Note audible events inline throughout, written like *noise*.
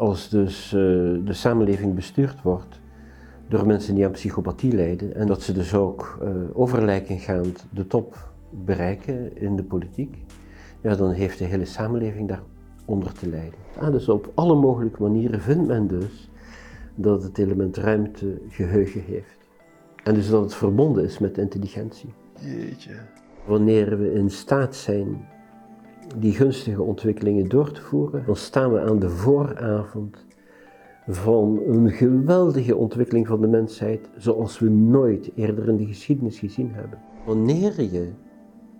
als dus eh, de samenleving bestuurd wordt door mensen die aan psychopathie lijden en dat ze dus ook uh, overlijkengaand de top bereiken in de politiek, ja, dan heeft de hele samenleving daaronder te lijden. Ah, dus op alle mogelijke manieren vindt men dus dat het element ruimte geheugen heeft. En dus dat het verbonden is met intelligentie. Jeetje. Wanneer we in staat zijn die gunstige ontwikkelingen door te voeren, dan staan we aan de vooravond van een geweldige ontwikkeling van de mensheid zoals we nooit eerder in de geschiedenis gezien hebben. Wanneer je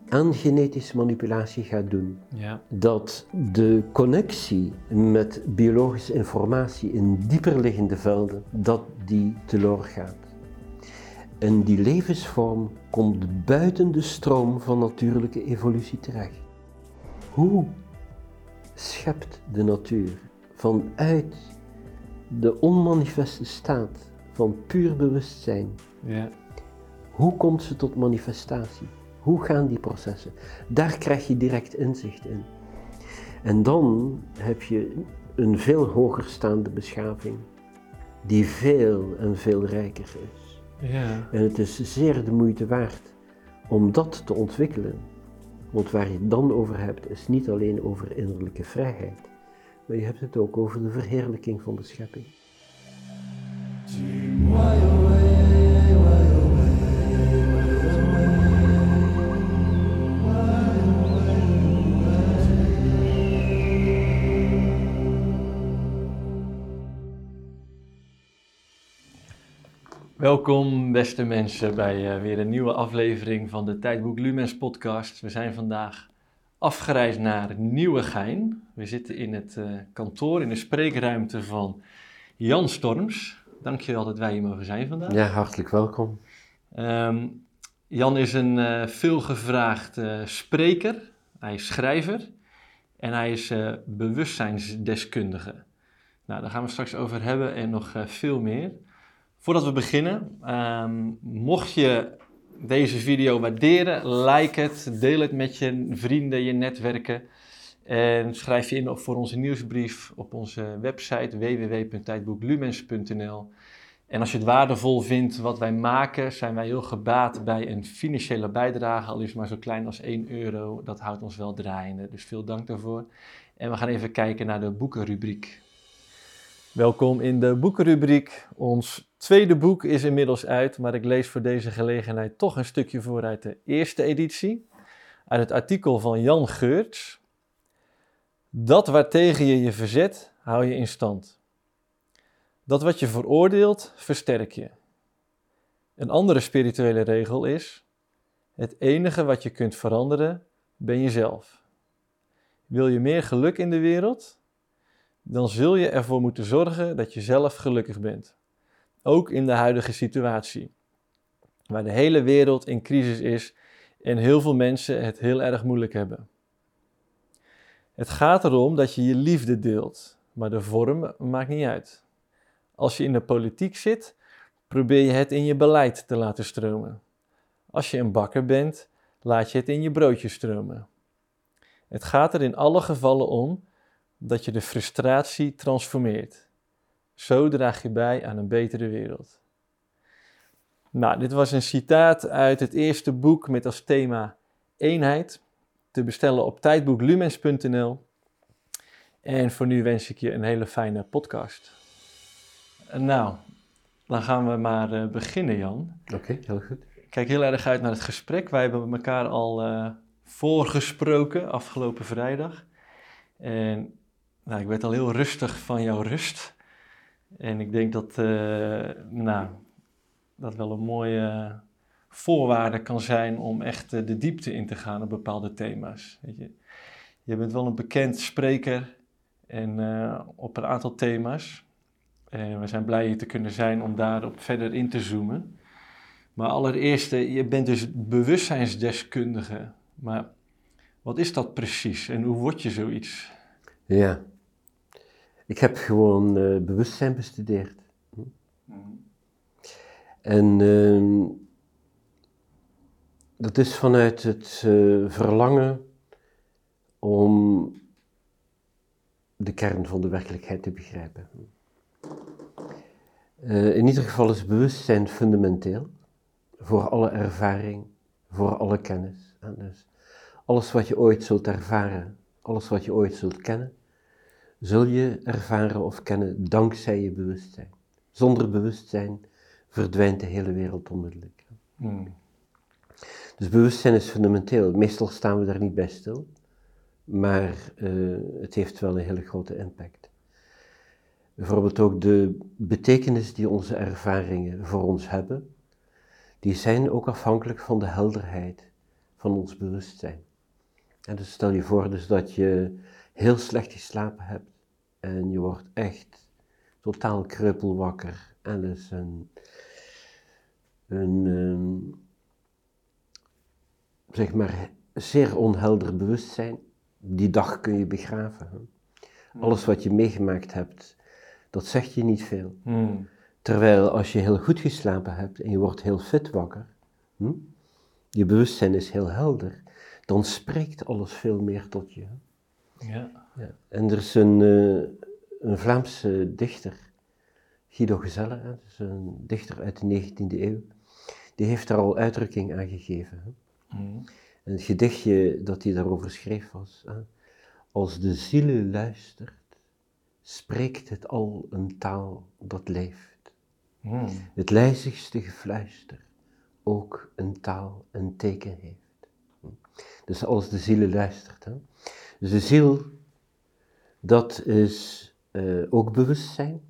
aan genetische manipulatie gaat doen, Ja. dat de connectie met biologische informatie in dieper liggende velden, dat die teloor gaat. En die levensvorm komt buiten de stroom van natuurlijke evolutie terecht. Hoe schept de natuur vanuit de onmanifeste staat van puur bewustzijn, Ja. hoe komt ze tot manifestatie? Hoe gaan die processen? Daar krijg je direct inzicht in. En dan heb je een veel hoger staande beschaving, die veel en veel rijker is. Ja. En het is zeer de moeite waard om dat te ontwikkelen. Want waar je het dan over hebt, is niet alleen over innerlijke vrijheid, maar je hebt het ook over de verheerlijking van de schepping. Welkom beste mensen bij eh, weer een nieuwe aflevering van de Tijdboek Lumens podcast. We zijn vandaag afgereisd naar Nieuwegein. We zitten in het eh, kantoor, in de spreekruimte van Jan Storms. Dankjewel dat wij hier mogen zijn vandaag. Ja, hartelijk welkom. Ehm, Jan is een eh, veelgevraagd spreker, hij is schrijver en hij is bewustzijnsdeskundige. Nou, daar gaan we straks over hebben en nog veel meer. Voordat we beginnen, ehm, mocht je deze video waarderen, like het, deel het met je vrienden, je netwerken. En schrijf je in voor onze nieuwsbrief op onze website www.tijdboeklumens.nl. En als je het waardevol vindt wat wij maken, zijn wij heel gebaat bij een financiële bijdrage, al is het maar zo klein als 1 euro. Dat houdt ons wel draaiende, dus veel dank daarvoor. En we gaan even kijken naar de boekenrubriek. Welkom in de boekenrubriek. Ons tweede boek is inmiddels uit, maar ik lees voor deze gelegenheid toch een stukje voor uit de eerste editie. Uit het artikel van Jan Geurts. Dat waartegen je je verzet, hou je in stand. Dat wat je veroordeelt, versterk je. Een andere spirituele regel is: het enige wat je kunt veranderen, ben jezelf. Wil je meer geluk in de wereld? Dan zul je ervoor moeten zorgen dat je zelf gelukkig bent. Ook in de huidige situatie, waar de hele wereld in crisis is en heel veel mensen het heel erg moeilijk hebben. Het gaat erom dat je je liefde deelt, maar de vorm maakt niet uit. Als je in de politiek zit, probeer je het in je beleid te laten stromen. Als je een bakker bent, laat je het in je broodje stromen. Het gaat er in alle gevallen om dat je de frustratie transformeert. Zo draag je bij aan een betere wereld. Nou, dit was een citaat uit het eerste boek met als thema eenheid. Te bestellen op tijdboeklumens.nl. En voor nu wens ik je een hele fijne podcast. Nou, dan gaan we maar uh, beginnen, Jan. Oké, heel goed. Ik kijk heel erg uit naar het gesprek. Wij hebben elkaar al uh, voorgesproken afgelopen vrijdag. En nou, ik werd al heel rustig van jouw rust. En ik denk dat uh, nou, dat wel een mooie voorwaarde kan zijn om echt de diepte in te gaan op bepaalde thema's. Weet je? je bent wel een bekend spreker en, uh, op een aantal thema's. En we zijn blij hier te kunnen zijn om daarop verder in te zoomen. Maar allereerst, je bent dus bewustzijnsdeskundige. Maar wat is dat precies en hoe word je zoiets? Ja, ik heb gewoon uh, bewustzijn bestudeerd. Mm. En uh, dat is vanuit het uh, verlangen om de kern van de werkelijkheid te begrijpen. Uh, in ieder geval is bewustzijn fundamenteel voor alle ervaring, voor alle kennis. En dus alles wat je ooit zult ervaren, alles wat je ooit zult kennen, zul je ervaren of kennen dankzij je bewustzijn. Zonder bewustzijn verdwijnt de hele wereld onmiddellijk. Hmm. Dus bewustzijn is fundamenteel. Meestal staan we daar niet bij stil, maar uh, het heeft wel een hele grote impact. Bijvoorbeeld ook de betekenis die onze ervaringen voor ons hebben, die zijn ook afhankelijk van de helderheid van ons bewustzijn. En dus stel je voor dus dat je heel slecht geslapen hebt en je wordt echt totaal kreupelwakker en dus een, een, een zeg maar zeer onhelder bewustzijn. Die dag kun je begraven. Hmm. Alles wat je meegemaakt hebt, dat zegt je niet veel. Hmm. Terwijl als je heel goed geslapen hebt en je wordt heel fit wakker, hm, je bewustzijn is heel helder, dan spreekt alles veel meer tot je. Ja. ja. En er is een, uh, een Vlaamse dichter, Guido Gezelle, dus een dichter uit de 19e eeuw, die heeft daar al uitdrukking aan gegeven. Hè. Mm. En het gedichtje dat hij daarover schreef was, hè, als de ziel luistert, spreekt het al een taal dat leeft. Mm. Het lijzigste gefluister, ook een taal, een teken heeft. Dus als de ziel luistert. Hè. Dus de ziel, dat is uh, ook bewustzijn,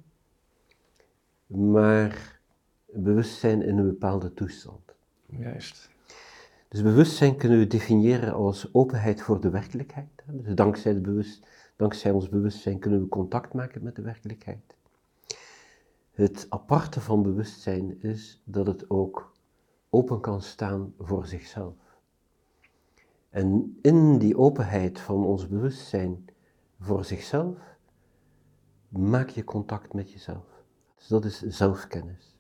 maar bewustzijn in een bepaalde toestand. Juist. Dus bewustzijn kunnen we definiëren als openheid voor de werkelijkheid. Dus dankzij, bewust, dankzij ons bewustzijn kunnen we contact maken met de werkelijkheid. Het aparte van bewustzijn is dat het ook open kan staan voor zichzelf. En in die openheid van ons bewustzijn voor zichzelf maak je contact met jezelf. Dus dat is zelfkennis.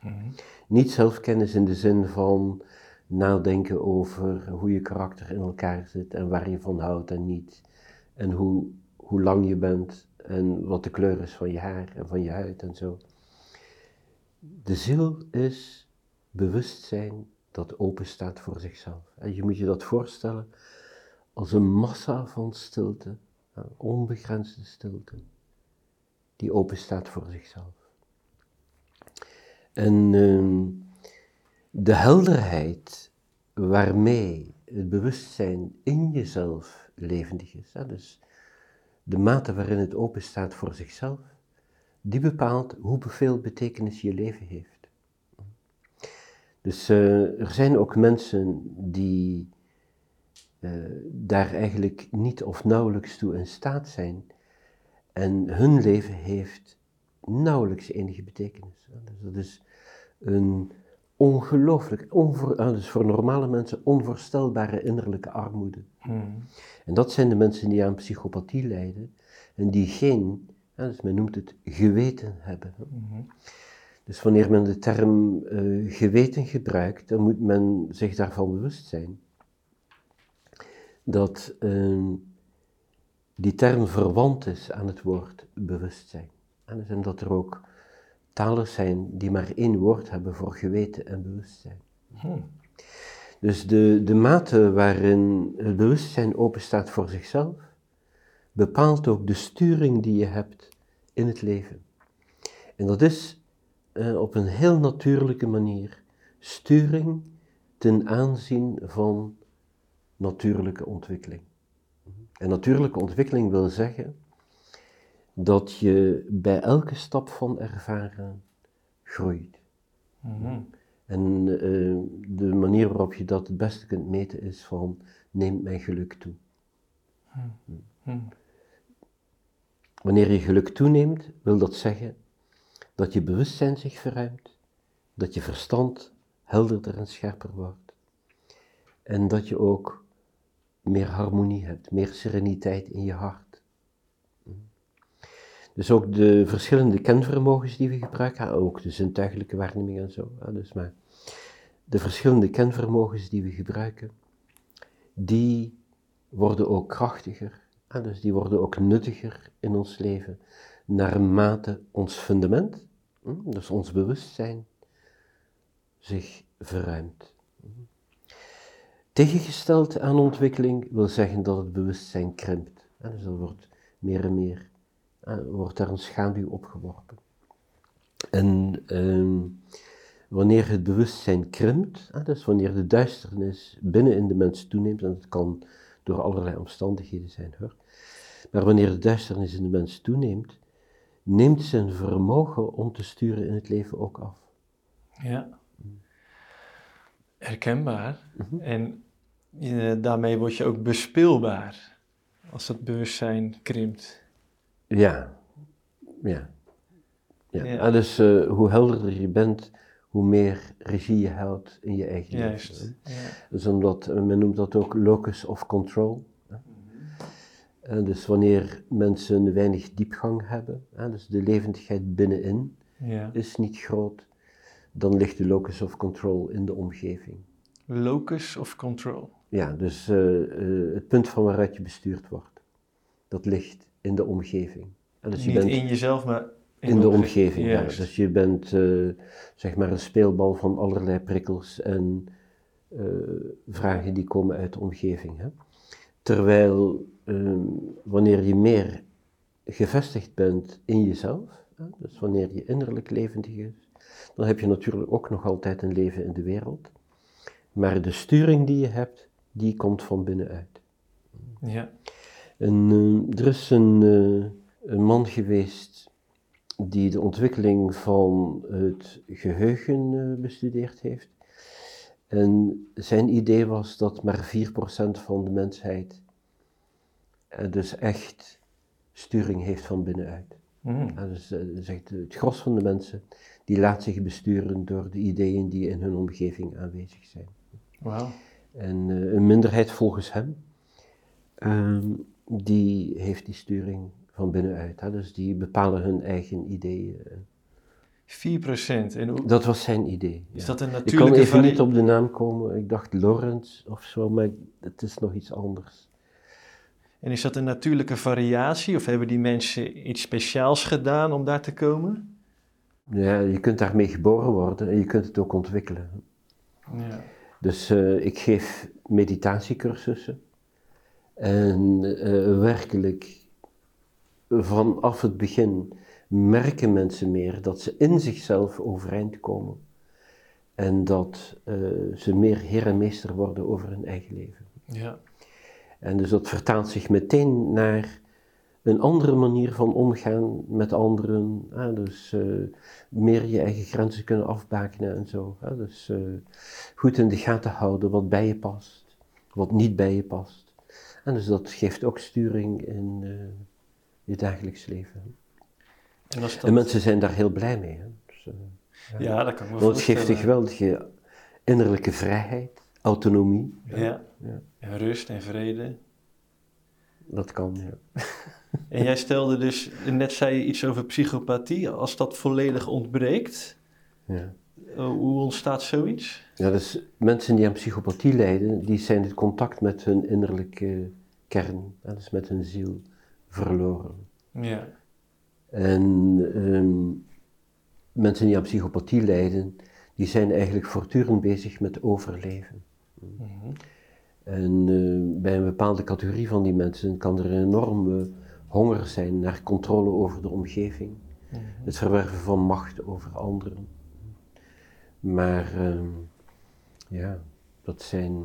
Mhm. Niet zelfkennis in de zin van nadenken over hoe je karakter in elkaar zit en waar je van houdt en niet. En hoe, hoe lang je bent en wat de kleur is van je haar en van je huid en zo. De ziel is bewustzijn dat open staat voor zichzelf. En je moet je dat voorstellen als een massa van stilte, onbegrensde stilte die open staat voor zichzelf. En ehm, de helderheid waarmee het bewustzijn in jezelf levendig is, hè, dus de mate waarin het open staat voor zichzelf, die bepaalt hoeveel betekenis je leven heeft. Dus uh, er zijn ook mensen die uh, daar eigenlijk niet of nauwelijks toe in staat zijn en hun leven heeft nauwelijks enige betekenis. Dus dat is een ongelooflijk, onvoor, dus voor normale mensen onvoorstelbare innerlijke armoede. Hmm. En dat zijn de mensen die aan psychopathie lijden en die geen, dus men noemt het geweten hebben. Hmm. Dus wanneer men de term uh, geweten gebruikt, dan moet men zich daarvan bewust zijn dat uh, die term verwant is aan het woord bewustzijn. En dat er ook talers zijn die maar één woord hebben voor geweten en bewustzijn. Hmm. Dus de, de mate waarin het bewustzijn openstaat voor zichzelf, bepaalt ook de sturing die je hebt in het leven. En dat is eh, op een heel natuurlijke manier sturing ten aanzien van natuurlijke ontwikkeling. En natuurlijke ontwikkeling wil zeggen dat je bij elke stap van ervaren groeit. Mhm. En uh, de manier waarop je dat het beste kunt meten is van neemt mijn geluk toe. Mhm. Wanneer je geluk toeneemt, wil dat zeggen dat je bewustzijn zich verruimt, dat je verstand helderder en scherper wordt. En dat je ook meer harmonie hebt, meer sereniteit in je hart. Dus ook de verschillende kenvermogens die we gebruiken, ook de zintuigelijke waarneming en zo, dus maar de verschillende kenvermogens die we gebruiken, die worden ook krachtiger dus die worden ook nuttiger in ons leven naarmate ons fundament, hm, dus ons bewustzijn, zich verruimt. Tegengesteld aan ontwikkeling wil zeggen dat het bewustzijn krimpt. Dus er wordt meer en meer, wordt daar een schaduw opgeworpen. En ehm, wanneer het bewustzijn krimpt, dus wanneer de duisternis binnen in de mens toeneemt, en dat kan door allerlei omstandigheden zijn hoor, maar wanneer de duisternis in de mens toeneemt, neemt zijn vermogen om te sturen in het leven ook af. Ja, herkenbaar. Mhm. En daarmee word je ook bespeelbaar als dat bewustzijn krimpt. Ja, ja. ja. ja. dus uh, hoe helderder je bent, hoe meer regie je houdt in je eigen Juist. leven. Ja. Dus omdat, men noemt dat ook locus of control. En dus wanneer mensen weinig diepgang hebben, dus de levendigheid binnenin ja. is niet groot, dan ligt de locus of control in de omgeving. Locus of control? Ja, dus uh, uh, het punt van waaruit je bestuurd wordt, dat ligt in de omgeving. En dus niet je bent in jezelf, maar in, in de, omgeving. ja. Dus je bent uh, zeg maar een speelbal van allerlei prikkels en vragen die komen uit de omgeving. Hè? Terwijl Ehm, wanneer je meer gevestigd bent in jezelf, dus wanneer je innerlijk levendig is, dan heb je natuurlijk ook nog altijd een leven in de wereld. Maar de sturing die je hebt, die komt van binnenuit. Ja. En uh, er is een, uh, een, man geweest die de ontwikkeling van het geheugen uh, bestudeerd heeft. En zijn idee was dat maar 4% van de mensheid dus echt sturing heeft van binnenuit. Mm. dus, zegt het gros van de mensen, die laat zich besturen door de ideeën die in hun omgeving aanwezig zijn. Wow. En uh, een minderheid volgens hem, ehm, die heeft die sturing van binnenuit. Hè? Dus die bepalen hun eigen ideeën. 4%. En hoe... Dat was zijn idee. Is dat een natuurlijke Ik kan even niet op de naam komen. Ik dacht Lorenz of zo, maar het is nog iets anders. En is dat een natuurlijke variatie of hebben die mensen iets speciaals gedaan om daar te komen? Ja, je kunt daarmee geboren worden en je kunt het ook ontwikkelen. Ja. Dus uh, ik geef meditatiecursussen en uh, werkelijk vanaf het begin merken mensen meer dat ze in zichzelf overeind komen en dat uh, ze meer heer en meester worden over hun eigen leven. Ja. En dus dat vertaalt zich meteen naar een andere manier van omgaan met anderen. dus uh, meer je eigen grenzen kunnen afbakenen en zo. dus uh, goed in de gaten houden wat bij je past, wat niet bij je past. En dus dat geeft ook sturing in uh, je dagelijks leven. En, dat... en, mensen zijn daar heel blij mee. Hè? Dus, ja. ja. dat kan ik me Want het geeft een geweldige innerlijke vrijheid, autonomie. Ja. rust en vrede. Dat kan, ja. *laughs* En jij stelde dus, net zei je iets over psychopathie, als dat volledig ontbreekt, ja. Eh, hoe ontstaat zoiets? Ja, dus mensen die aan psychopathie lijden, die zijn het contact met hun innerlijke kern, dus met hun ziel, verloren. Ja. En um, mensen die aan psychopathie lijden, die zijn eigenlijk voortdurend bezig met overleven. Mm en uh, bij een bepaalde categorie van die mensen kan er een enorme honger zijn naar controle over de omgeving, mm -hmm. het verwerven van macht over anderen. Maar uh, ja, dat zijn.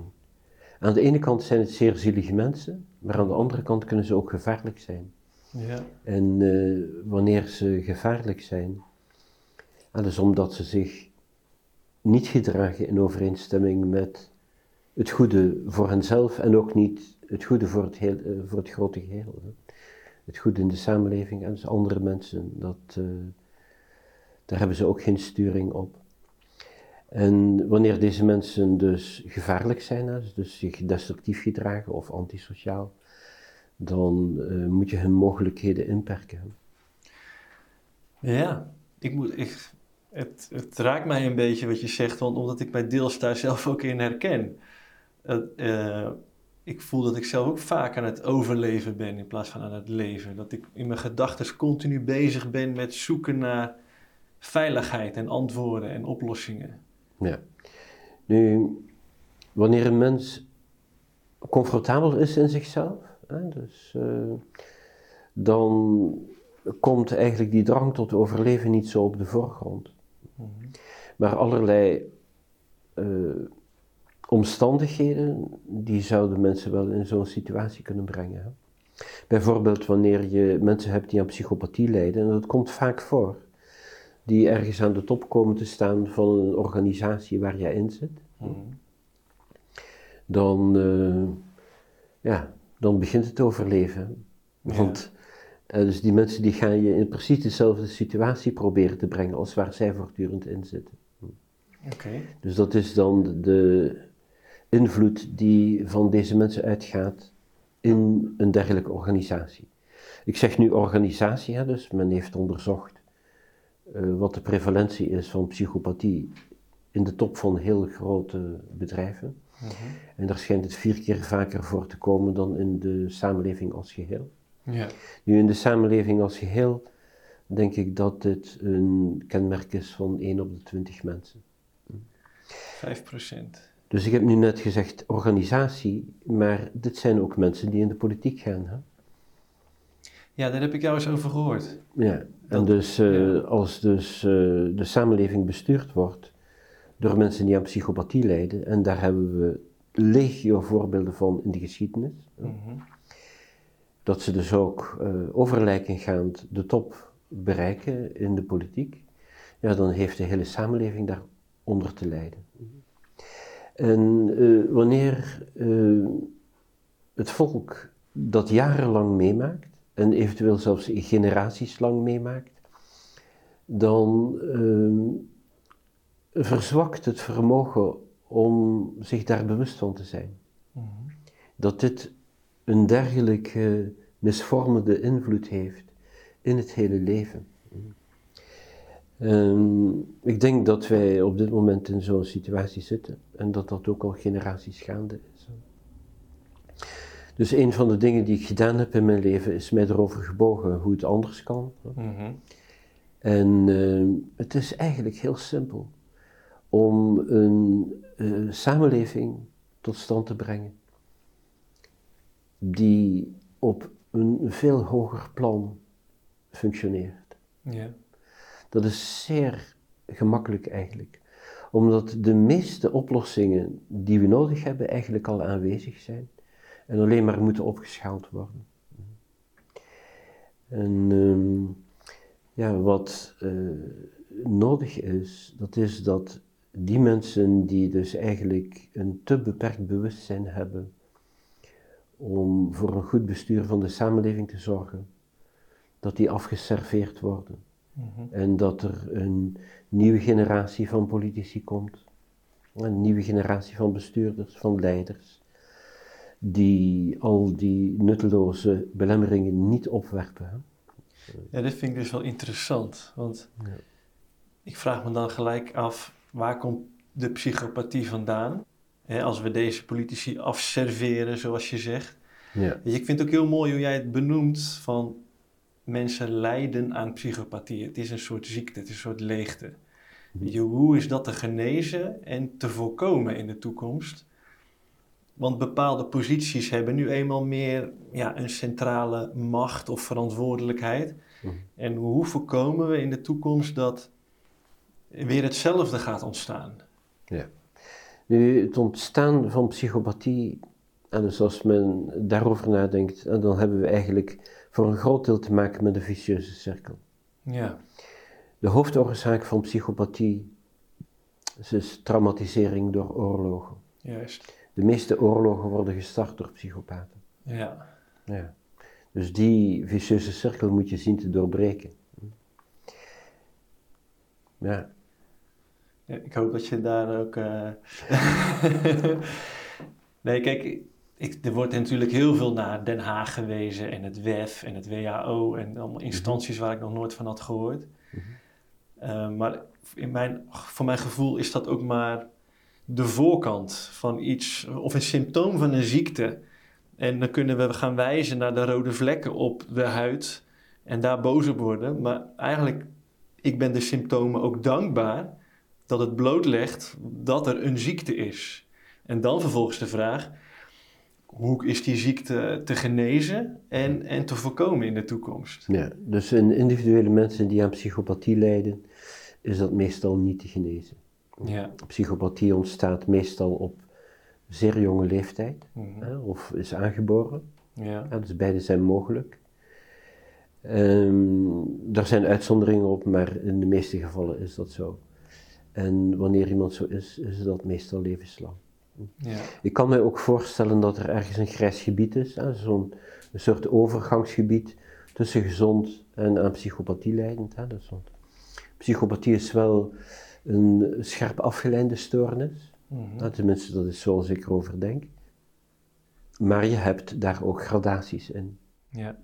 Aan de ene kant zijn het zeer zielige mensen, maar aan de andere kant kunnen ze ook gevaarlijk zijn. Ja. En uh, wanneer ze gevaarlijk zijn, dat is omdat ze zich niet gedragen in overeenstemming met het goede voor henzelf en ook niet het goede voor het, heel, uh, voor het grote geheel. Het goede in de samenleving en dus andere mensen, dat, uh, daar hebben ze ook geen sturing op. En wanneer deze mensen dus gevaarlijk zijn, hè, dus zich destructief gedragen of antisociaal, dan uh, moet je hun mogelijkheden inperken. Ja, ik moet, ik, het, het raakt mij een beetje wat je zegt, want omdat ik mij deels daar zelf ook in herken. Uh, ik voel dat ik zelf ook vaak aan het overleven ben in plaats van aan het leven. Dat ik in mijn gedachten continu bezig ben met zoeken naar veiligheid en antwoorden en oplossingen. Ja. Nu, wanneer een mens comfortabel is in zichzelf, hè, dus, uh, dan komt eigenlijk die drang tot overleven niet zo op de voorgrond. Mm -hmm. Maar allerlei uh, omstandigheden, die zouden mensen wel in zo'n situatie kunnen brengen. Bijvoorbeeld wanneer je mensen hebt die aan psychopathie lijden, en dat komt vaak voor, die ergens aan de top komen te staan van een organisatie waar jij in zit, -hmm. dan, uh, ja, dan begint het overleven. Want ja. uh, dus die mensen die gaan je in precies dezelfde situatie proberen te brengen als waar zij voortdurend in zitten. Okay. Dus dat is dan de invloed die van deze mensen uitgaat in een dergelijke organisatie. Ik zeg nu organisatie, hè, dus men heeft onderzocht uh, wat de prevalentie is van psychopathie in de top van heel grote bedrijven. Mm -hmm. En daar schijnt het vier keer vaker voor te komen dan in de samenleving als geheel. Ja. Nu in de samenleving als geheel denk ik dat dit een kenmerk is van 1 op de 20 mensen. 5 procent. Dus ik heb nu net gezegd organisatie, maar dit zijn ook mensen die in de politiek gaan. Hè? Ja, daar heb ik jou eens over gehoord. Ja, en dat, dus uh, ja. als dus uh, de samenleving bestuurd wordt door mensen die aan psychopathie lijden, en daar hebben we legio voorbeelden van in de geschiedenis, mm -hmm. dat ze dus ook uh, overlijkengaand de top bereiken in de politiek, ja, dan heeft de hele samenleving daaronder te lijden. En uh, wanneer uh, het volk dat jarenlang meemaakt, en eventueel zelfs generaties lang meemaakt, dan uh, verzwakt het vermogen om zich daar bewust van te zijn. Mm -hmm. Dat dit een dergelijke misvormende invloed heeft in het hele leven. Um, ik denk dat wij op dit moment in zo'n situatie zitten en dat dat ook al generaties gaande is. Dus een van de dingen die ik gedaan heb in mijn leven is mij erover gebogen hoe het anders kan. Mm -hmm. En uh, het is eigenlijk heel simpel om een uh, samenleving tot stand te brengen die op een veel hoger plan functioneert. Ja. Dat is zeer gemakkelijk eigenlijk, omdat de meeste oplossingen die we nodig hebben eigenlijk al aanwezig zijn en alleen maar moeten opgeschaald worden. En um, ja, wat uh, nodig is, dat is dat die mensen die dus eigenlijk een te beperkt bewustzijn hebben om voor een goed bestuur van de samenleving te zorgen, dat die afgeserveerd worden. Mm -hmm. En dat er een nieuwe generatie van politici komt, een nieuwe generatie van bestuurders, van leiders, die al die nutteloze belemmeringen niet opwerpen. Ja, dit vind ik dus wel interessant, want ja. ik vraag me dan gelijk af, waar komt de psychopathie vandaan? Als we deze politici afserveren, zoals je zegt. Ja. Ik vind het ook heel mooi hoe jij het benoemt van mensen lijden aan psychopathie. Het is een soort ziekte, het is een soort leegte. Je, hoe is dat te genezen en te voorkomen in de toekomst? Want bepaalde posities hebben nu eenmaal meer ja, een centrale macht of verantwoordelijkheid. Mhm. En hoe voorkomen we in de toekomst dat weer hetzelfde gaat ontstaan? Ja. Nu, het ontstaan van psychopathie, en dus als men daarover nadenkt, dan hebben we eigenlijk voor een groot deel te maken met een vicieuze cirkel. Ja. De hoofdoorzaak van psychopathie is traumatisering door oorlogen. Juist. De meeste oorlogen worden gestart door psychopaten. Ja. ja. Dus die vicieuze cirkel moet je zien te doorbreken. Ja. ja ik hoop dat je daar ook. Uh... *laughs* nee, kijk, ik, er wordt natuurlijk heel veel naar Den Haag gewezen en het WEF en het WHO en allemaal instanties waar ik nog nooit van had gehoord. Mm -hmm. uh, maar in mijn, voor mijn gevoel is dat ook maar de voorkant van iets, of een symptoom van een ziekte En dan kunnen we gaan wijzen naar de rode vlekken op de huid en daar boos op worden. Maar eigenlijk, ik ben de symptomen ook dankbaar dat het blootlegt dat er een ziekte is. En dan vervolgens de vraag, hoe is die ziekte te genezen en, en te voorkomen in de toekomst? Ja, dus in individuele mensen die aan psychopathie lijden, is dat meestal niet te genezen. Ja. Psychopathie ontstaat meestal op zeer jonge leeftijd Mhm. hè, of is aangeboren. Ja. Ja, dus beide zijn mogelijk. Ehm daar zijn uitzonderingen op, maar in de meeste gevallen is dat zo. En wanneer iemand zo is, is dat meestal levenslang. Ja. Ik kan mij ook voorstellen dat er ergens een grijs gebied is, zo'n een soort overgangsgebied tussen gezond en aan psychopathie leidend. Hè, dus, psychopathie is wel een scherp afgeleide stoornis, Mhm. hè, tenminste dat is zoals ik erover denk. Maar je hebt daar ook gradaties in. Ja.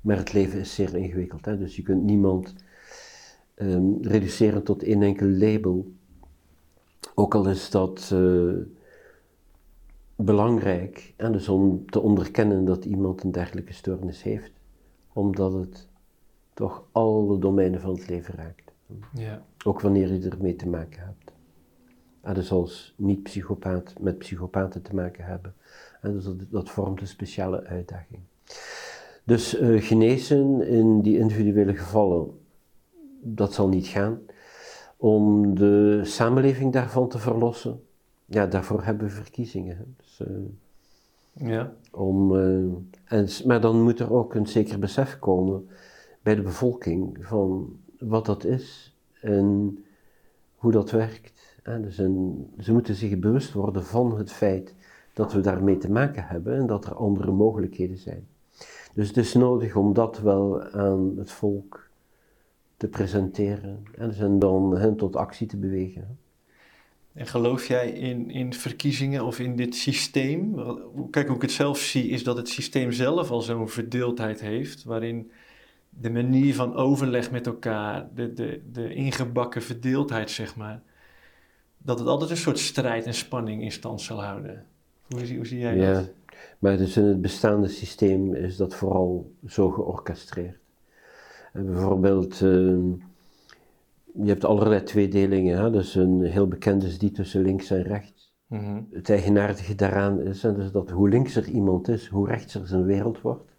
Maar het leven is zeer ingewikkeld, hè? dus je kunt niemand ehm, reduceren tot één enkel label. Ook al is dat eh, belangrijk, hè? dus om te onderkennen dat iemand een dergelijke stoornis heeft, omdat het toch alle domeinen van het leven raakt. Ja. Ook wanneer je ermee te maken hebt. Ah, dus als niet-psychopaat met psychopaten te maken hebben. En dus dat, dat vormt een speciale uitdaging. Dus eh, genezen in die individuele gevallen, dat zal niet gaan. Om de samenleving daarvan te verlossen, ja, daarvoor hebben we verkiezingen. Hè. Dus, eh, Ja. om, eh, en, maar dan moet er ook een zeker besef komen bij de bevolking van wat dat is en hoe dat werkt. hè. dus een, ze moeten zich bewust worden van het feit dat we daarmee te maken hebben en dat er andere mogelijkheden zijn. Dus het is nodig om dat wel aan het volk te presenteren en dan hen tot actie te bewegen. En geloof jij in, in verkiezingen of in dit systeem? Kijk, hoe ik het zelf zie, is dat het systeem zelf al zo'n verdeeldheid heeft, waarin de manier van overleg met elkaar, de, de, de ingebakken verdeeldheid, zeg maar, dat het altijd een soort strijd en spanning in stand zal houden. Hoe zie, hoe zie jij Ja, dat? maar dus in het bestaande systeem is dat vooral zo georchestreerd. Bijvoorbeeld, eh, je hebt allerlei tweedelingen. Hè? Dus een heel bekend is die tussen links en rechts. Mhm. Het eigenaardige daaraan is dus dat hoe linkser iemand is, hoe rechtser zijn wereld wordt.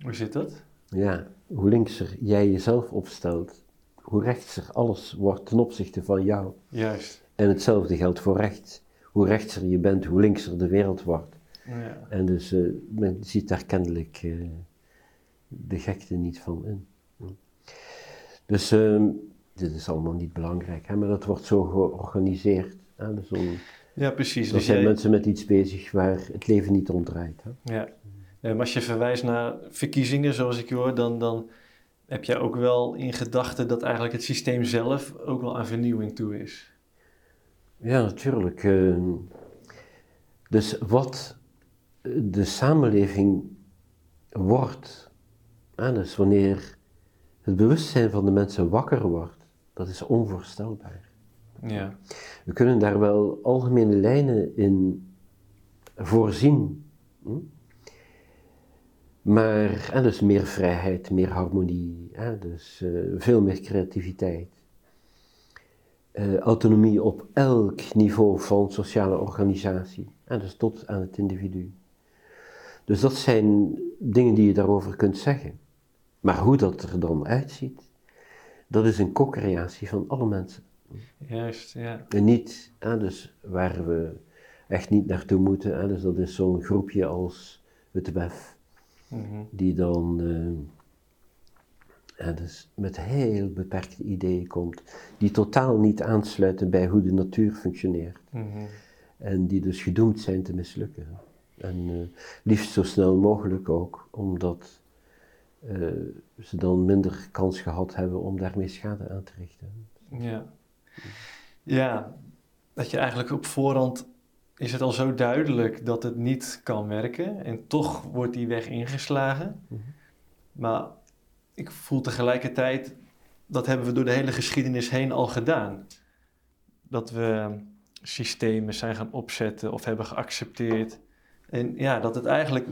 Hoe zit dat? Ja, hoe linkser jij jezelf opstelt, hoe rechtser alles wordt ten opzichte van jou. Juist. En hetzelfde geldt voor rechts. Hoe rechtser je bent, hoe linkser de wereld wordt. Ja. En dus eh, men ziet daar kennelijk eh, de gekte niet van in. Dus ehm, dit is allemaal niet belangrijk, hè, maar dat wordt zo georganiseerd. Hè, dus om, ja, precies. er Dus zijn jij- mensen met iets bezig waar het leven niet om draait. Hè. Ja. Maar als je verwijst naar verkiezingen, zoals ik je hoor, dan, dan heb jij ook wel in gedachten dat eigenlijk het systeem zelf ook wel aan vernieuwing toe is. Ja, natuurlijk. ehm, dus wat de samenleving wordt, hè, dus wanneer het bewustzijn van de mensen wakker wordt, dat is onvoorstelbaar. Ja. We kunnen daar wel algemene lijnen in voorzien. hm? Maar, en dus meer vrijheid, meer harmonie, hè, dus eh, veel meer creativiteit. Eh, autonomie op elk niveau van sociale organisatie, en dus tot aan het individu. Dus dat zijn dingen die je daarover kunt zeggen. Maar hoe dat er dan uitziet, dat is een co-creatie van alle mensen. Juist, ja. En niet, hè, dus waar we echt niet naartoe moeten, hè, dus dat is zo'n groepje als het WEF, Mhm. die dan eh, hè, dus met heel beperkte ideeën komt, die totaal niet aansluiten bij hoe de natuur functioneert. Mhm. En die dus gedoemd zijn te mislukken. En eh, liefst zo snel mogelijk ook, omdat eh, ze dan minder kans gehad hebben om daarmee schade aan te richten. Ja. Ja, dat je eigenlijk op voorhand is het al zo duidelijk dat het niet kan werken en toch wordt die weg ingeslagen. Mhm. Maar ik voel tegelijkertijd, dat hebben we door de hele geschiedenis heen al gedaan. Dat we systemen zijn gaan opzetten of hebben geaccepteerd En ja, dat het eigenlijk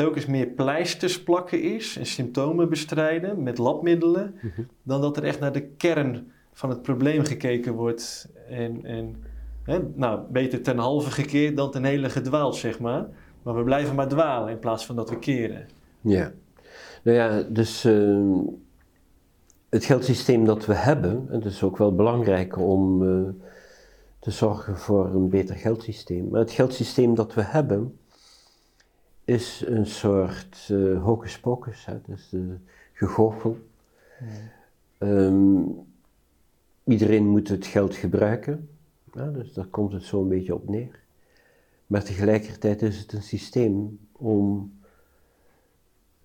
telkens meer pleisters plakken is en symptomen bestrijden met labmiddelen, Mhm. dan dat er echt naar de kern van het probleem gekeken wordt. En, en hè, nou, beter ten halve gekeerd dan ten hele gedwaald, zeg maar. Maar we blijven maar dwalen in plaats van dat we keren. Ja. Nou ja, dus eh, het geldsysteem dat we hebben, en het is ook wel belangrijk om eh, te zorgen voor een beter geldsysteem. Maar het geldsysteem dat we hebben is een soort eh hocus pocus, hè? dus uh, gegoochel. Ehm, iedereen moet het geld gebruiken, ja, dus daar komt het zo een beetje op neer. Maar tegelijkertijd is het een systeem om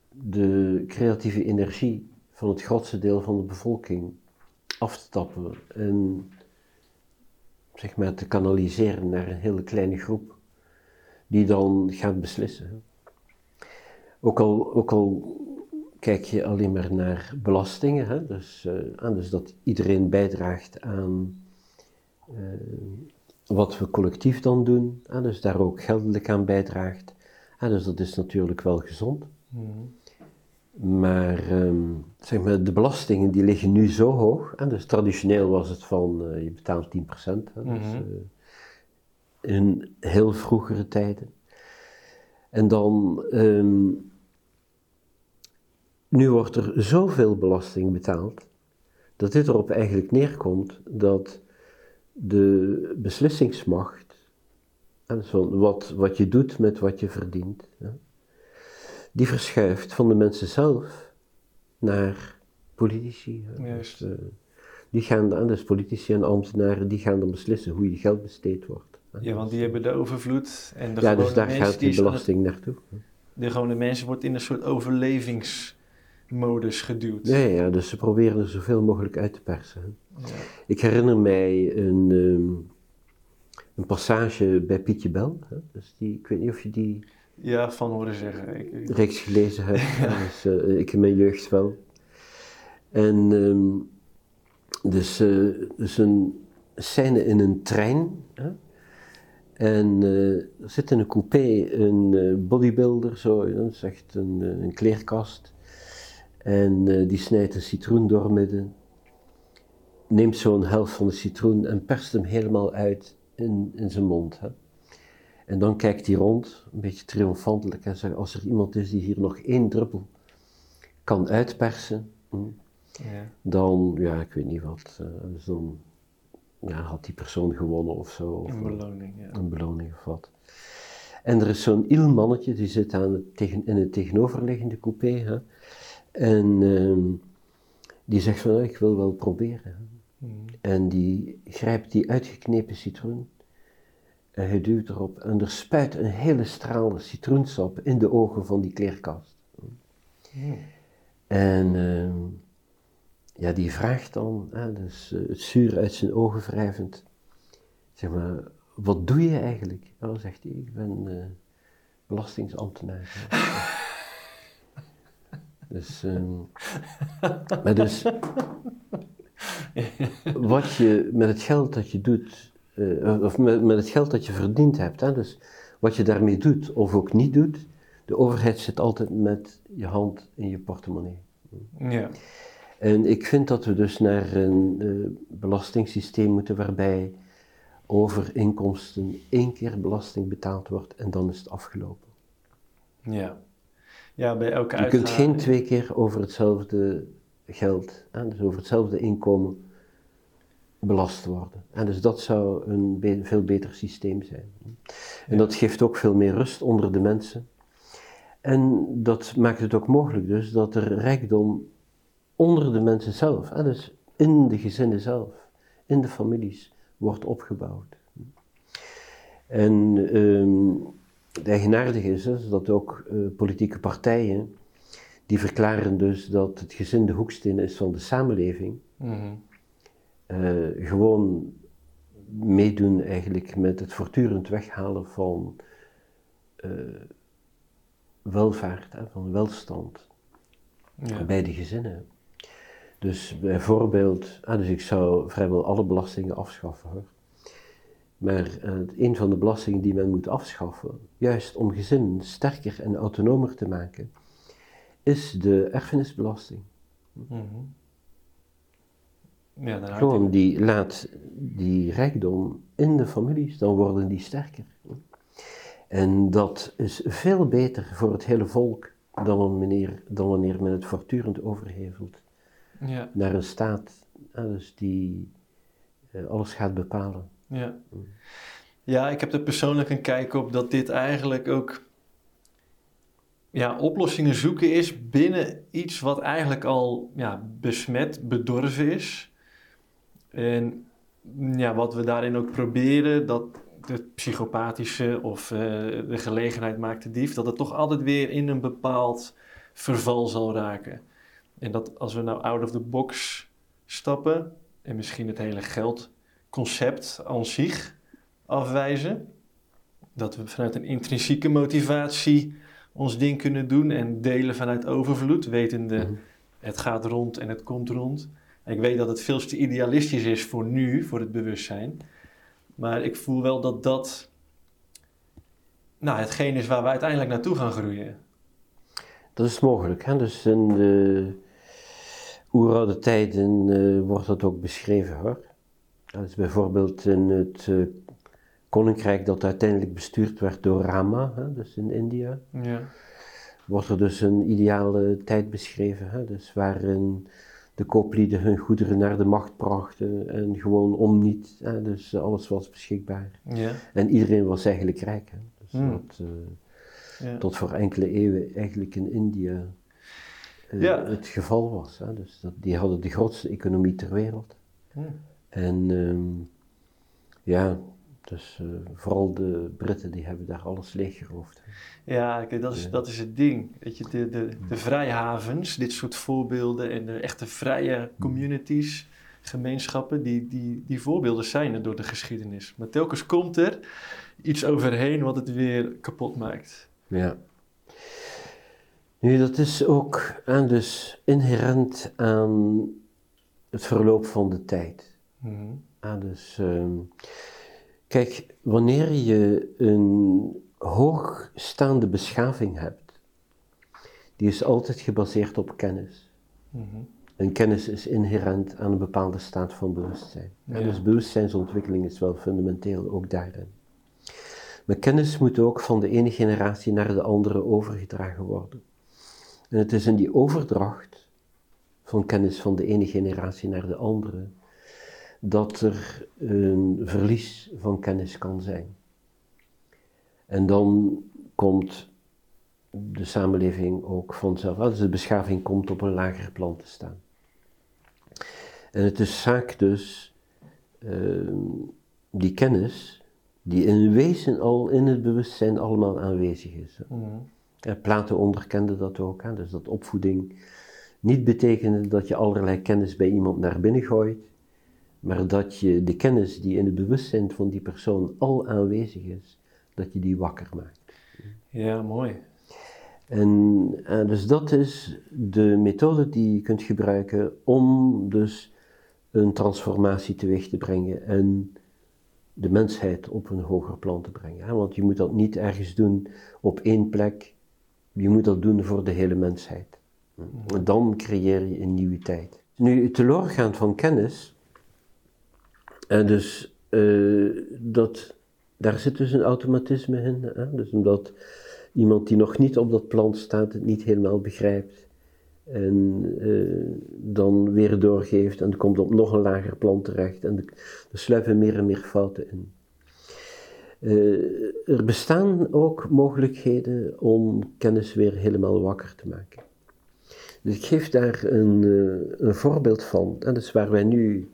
de creatieve energie van het grootste deel van de bevolking af te tappen en zeg maar te kanaliseren naar een hele kleine groep die dan gaat beslissen. Ook al, ook al kijk je alleen maar naar belastingen, hè? Dus, uh, aan, dus dat iedereen bijdraagt aan uh, wat we collectief dan doen, hè? dus daar ook geldelijk aan bijdraagt. Hè? Dus dat is natuurlijk wel gezond. Mm. Maar, um, zeg maar de belastingen die liggen nu zo hoog. Hè? Dus traditioneel was het van uh, je betaalt 10%. Hè? Dus, Mm -hmm. in heel vroegere tijden. En dan, um, nu wordt er zoveel belasting betaald, dat dit erop eigenlijk neerkomt dat de beslissingsmacht, en zo, wat, wat je doet met wat je verdient, die verschuift van de mensen zelf naar politici. Dus, uh, die gaan dan, dus politici en ambtenaren, die gaan dan beslissen hoe je geld besteed wordt. Ja, want die hebben de overvloed en de Ja, dus daar mensen gaat die belasting naartoe. De gewone mensen wordt in een soort overlevingsmodus geduwd. Ja, ja, dus ze proberen er zoveel mogelijk uit te persen. Ja. Ik herinner mij een, um, een passage bij Pietje Bel. Hè? Dus die, ik weet niet of je die Ja, van horen zeggen. Ik, ik- reeks gelezen hebt. *laughs* Ja, dus, eh, ik in mijn jeugd wel. En ehm, dus, eh, dus een scène in een trein. Hè? En eh, er zit in een coupé een bodybuilder, zo, dat is echt een, een kleerkast. En eh, die snijdt een citroen doormidden. Neemt zo'n helft van de citroen en perst hem helemaal uit in, in zijn mond. Hè? En dan kijkt hij rond, een beetje triomfantelijk, en zegt: Als er iemand is die hier nog één druppel kan uitpersen, hm, ja. dan, ja, ik weet niet wat, eh, dus dan ja, had die persoon gewonnen of zo. Of, Een beloning, ja. een beloning of wat. En er is zo'n iel mannetje, die zit aan het tegen, in het tegenoverliggende coupé. Hè? En ehm, die zegt van, ik wil wel proberen. hè. Mhm. En die grijpt die uitgeknepen citroen. En hij duwt erop en er spuit een hele straal citroensap in de ogen van die kleerkast. Mhm. En ehm, ja, die vraagt dan, hè, dus eh, het zuur uit zijn ogen wrijvend, zeg maar, wat doe je eigenlijk? Dan zegt hij, ik ben eh, belastingsambtenaar. *laughs* dus, ehm, maar dus, wat je met het geld dat je doet, eh, of met, met het geld dat je verdiend hebt, hè, dus wat je daarmee doet of ook niet doet, de overheid zit altijd met je hand in je portemonnee. Ja. En ik vind dat we dus naar een eh, belastingssysteem moeten waarbij over inkomsten één keer belasting betaald wordt en dan is het afgelopen. Ja. Ja, bij elke Je kunt geen twee keer over hetzelfde geld, hè, dus over hetzelfde inkomen, belast worden. En dus dat zou een be- veel beter systeem zijn. En Ja. dat geeft ook veel meer rust onder de mensen. En dat maakt het ook mogelijk dus dat er rijkdom onder de mensen zelf, hè, dus in de gezinnen zelf, in de families, wordt opgebouwd. En ehm het eigenaardige is dus dat ook eh, politieke partijen, die verklaren dus dat het gezin de hoeksteen is van de samenleving, Mhm. eh, gewoon meedoen eigenlijk met het voortdurend weghalen van eh, welvaart, hè, van welstand Ja. bij de gezinnen. Dus bijvoorbeeld, ah, dus ik zou vrijwel alle belastingen afschaffen hoor. Maar uh, een van de belastingen die men moet afschaffen, juist om gezinnen sterker en autonomer te maken, is de erfenisbelasting. Mm ja, Gewoon, die laat die rijkdom in de families, dan worden die sterker. En dat is veel beter voor het hele volk dan wanneer, dan wanneer men het voortdurend overhevelt ja. naar een staat dus die uh, alles gaat bepalen. Ja. ja, ik heb er persoonlijk een kijk op dat dit eigenlijk ook ja, oplossingen zoeken is binnen iets wat eigenlijk al ja, besmet, bedorven is. En ja, wat we daarin ook proberen, dat het psychopathische of uh, de gelegenheid maakt de dief, dat het toch altijd weer in een bepaald verval zal raken. En dat als we nou out of the box stappen en misschien het hele geldconcept aan zich afwijzen, dat we vanuit een intrinsieke motivatie ons ding kunnen doen en delen vanuit overvloed, wetende mhm. het gaat rond en het komt rond. ik weet dat het veel te idealistisch is voor nu, voor het bewustzijn. Maar ik voel wel dat dat nou, hetgeen is waar we uiteindelijk naartoe gaan groeien. Dat is mogelijk. Hè? Dus in de oeroude tijden uh, wordt dat ook beschreven hoor. Dat is bijvoorbeeld in het uh, koninkrijk dat uiteindelijk bestuurd werd door Rama, hè, dus in India. Ja. Wordt er dus een ideale tijd beschreven, hè, dus waarin de kooplieden hun goederen naar de macht brachten en gewoon om niet, hè, dus alles was beschikbaar. Ja. En iedereen was eigenlijk rijk. Hè. Dus hmm. dat, uh, ja. tot voor enkele eeuwen eigenlijk in India uh, ja. het geval was. Hè. Dus dat, die hadden de grootste economie ter wereld. Hmm. En um, ja, dus uh, vooral de Britten die hebben daar alles leeggeroofd. Ja, kijk, dat, is, dat is het ding. Weet je, de, de, de vrijhavens, dit soort voorbeelden en de echte vrije communities, gemeenschappen, die, die, die voorbeelden zijn er door de geschiedenis. Maar telkens komt er iets overheen wat het weer kapot maakt. Ja. Nu, dat is ook aan dus inherent aan het verloop van de tijd. Mm dus... Um, Kijk, wanneer je een hoogstaande beschaving hebt, die is altijd gebaseerd op kennis. Mm En kennis is inherent aan een bepaalde staat van bewustzijn. En dus bewustzijnsontwikkeling is wel fundamenteel ook daarin. Maar kennis moet ook van de ene generatie naar de andere overgedragen worden. En het is in die overdracht van kennis van de ene generatie naar de andere dat er een verlies van kennis kan zijn. En dan komt de samenleving ook vanzelf, dus de beschaving komt op een lager plan te staan. En het is zaak dus, ehm, die kennis, die in wezen al in het bewustzijn allemaal aanwezig is. Mm. Plato onderkende dat ook, hè? dus dat opvoeding niet betekende dat je allerlei kennis bij iemand naar binnen gooit, maar dat je de kennis die in het bewustzijn van die persoon al aanwezig is, dat je die wakker maakt. Ja, mooi. En, en dus dat is de methode die je kunt gebruiken om dus een transformatie teweeg te brengen en de mensheid op een hoger plan te brengen. Want je moet dat niet ergens doen op één plek, je moet dat doen voor de hele mensheid. Dan creëer je een nieuwe tijd. Nu, het teloorgaan van kennis en dus uh, dat, daar zit dus een automatisme in. Hè? Dus omdat iemand die nog niet op dat plan staat het niet helemaal begrijpt en uh, dan weer doorgeeft en komt op nog een lager plan terecht en er sluipen meer en meer fouten in. Uh, er bestaan ook mogelijkheden om kennis weer helemaal wakker te maken. Dus ik geef daar een, een voorbeeld van. En dat is waar wij nu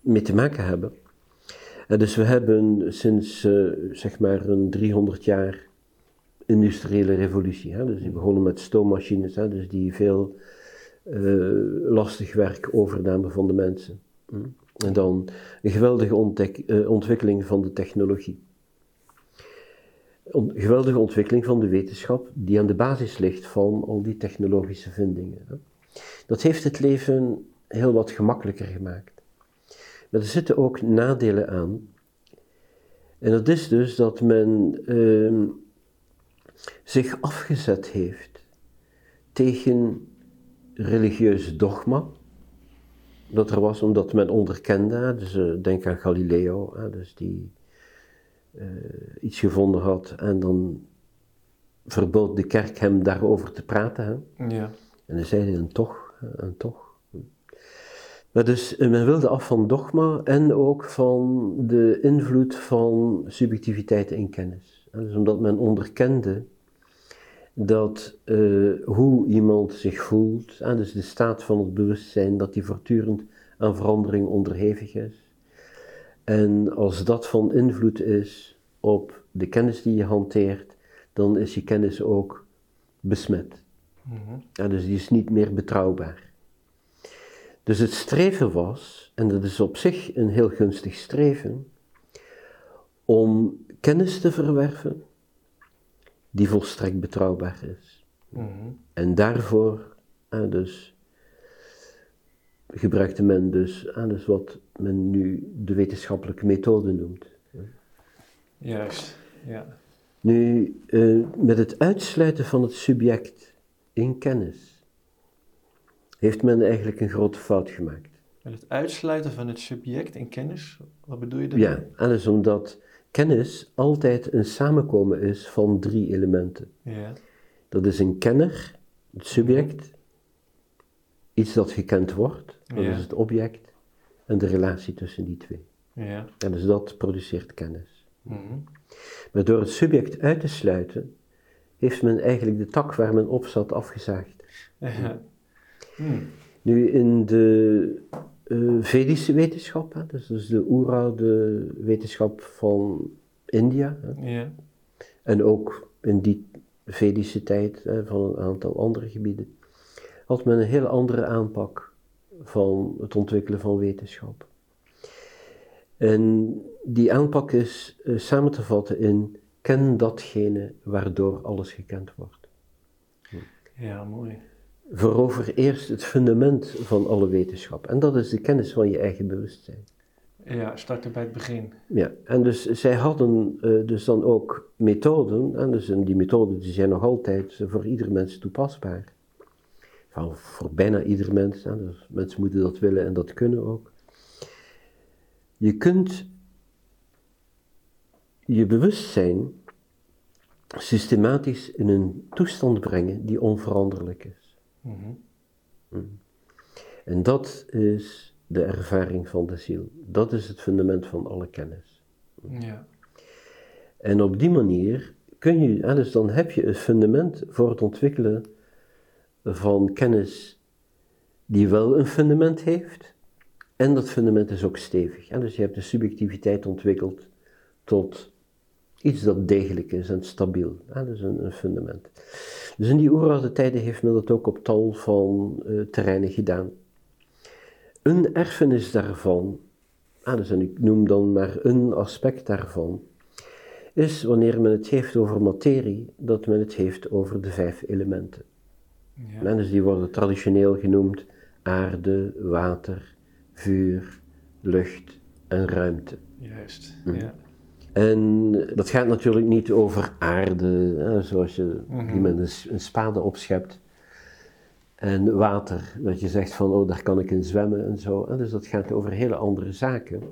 mee te maken hebben. En dus we hebben sinds uh, zeg maar een 300 jaar industriële revolutie. Hè? Dus die begonnen met stoommachines, hè? dus die veel uh, lastig werk overnamen van de mensen. Hm? En dan een geweldige ontwikkeling van de technologie. Een geweldige ontwikkeling van de wetenschap die aan de basis ligt van al die technologische vindingen. Hè? Dat heeft het leven heel wat gemakkelijker gemaakt. Maar er zitten ook nadelen aan. En dat is dus dat men ehm, zich afgezet heeft tegen religieus dogma. Dat er was omdat men onderkende, dus uh, denk aan Galileo, dus die uh, iets gevonden had en dan verbood de kerk hem daarover te praten. Hè? Ja. En dan zei hij dan toch, en toch. Maar dus men wilde af van dogma en ook van de invloed van subjectiviteit in kennis. Dus omdat men onderkende dat uh, hoe iemand zich voelt, dus de staat van het bewustzijn, dat die voortdurend aan verandering onderhevig is. En als dat van invloed is op de kennis die je hanteert, dan is je kennis ook besmet. Mm dus die is niet meer betrouwbaar. Dus het streven was, en dat is op zich een heel gunstig streven, om kennis te verwerven die volstrekt betrouwbaar is. Mhm. En daarvoor, ah, dus, gebruikte men dus, ah, dus wat men nu de wetenschappelijke methode noemt. Juist, ja. Nu, uh, met het uitsluiten van het subject in kennis, heeft men eigenlijk een grote fout gemaakt. Met het uitsluiten van het subject in kennis, wat bedoel je daarmee? Ja, alles omdat kennis altijd een samenkomen is van drie elementen. Ja. Dat is een kenner, het subject, iets dat gekend wordt, dat is het object, en de relatie tussen die twee. Ja. En dus dat produceert kennis. Mm Maar door het subject uit te sluiten, heeft men eigenlijk de tak waar men op zat afgezaagd. Ja. Hmm. Nu, in de uh, Vedische wetenschap, hè, dus, dus de oeroude wetenschap van India, hè, ja. en ook in die Vedische tijd hè, van een aantal andere gebieden, had men een heel andere aanpak van het ontwikkelen van wetenschap. En die aanpak is uh, samen te vatten in ken datgene waardoor alles gekend wordt. Ja, mooi verover eerst het fundament van alle wetenschap. En dat is de kennis van je eigen bewustzijn. Ja, starten bij het begin. Ja, en dus zij hadden uh, dus dan ook methoden, en, dus, en die methoden die zijn nog altijd voor ieder mens toepasbaar. Van, voor bijna ieder mens, hè, dus mensen moeten dat willen en dat kunnen ook. Je kunt je bewustzijn systematisch in een toestand brengen die onveranderlijk is. Mhm. Mm. En dat is de ervaring van de ziel. Dat is het fundament van alle kennis. Ja. En op die manier kun je, dus dan heb je een fundament voor het ontwikkelen van kennis die wel een fundament heeft. En dat fundament is ook stevig. Dus je hebt de subjectiviteit ontwikkeld tot iets dat degelijk is en stabiel. Dus een, een fundament. Dus in die oeroude tijden heeft men dat ook op tal van uh, terreinen gedaan. Een erfenis daarvan, ah, dus en ik noem dan maar een aspect daarvan, is wanneer men het heeft over materie, dat men het heeft over de vijf elementen. Ja. Dus die worden traditioneel genoemd aarde, water, vuur, lucht en ruimte. Juist, hm. ja. En dat gaat natuurlijk niet over aarde, hè, zoals je mm die met een, een, spade opschept. En water, dat je zegt van, oh, daar kan ik in zwemmen en zo. Dus dat gaat over hele andere zaken.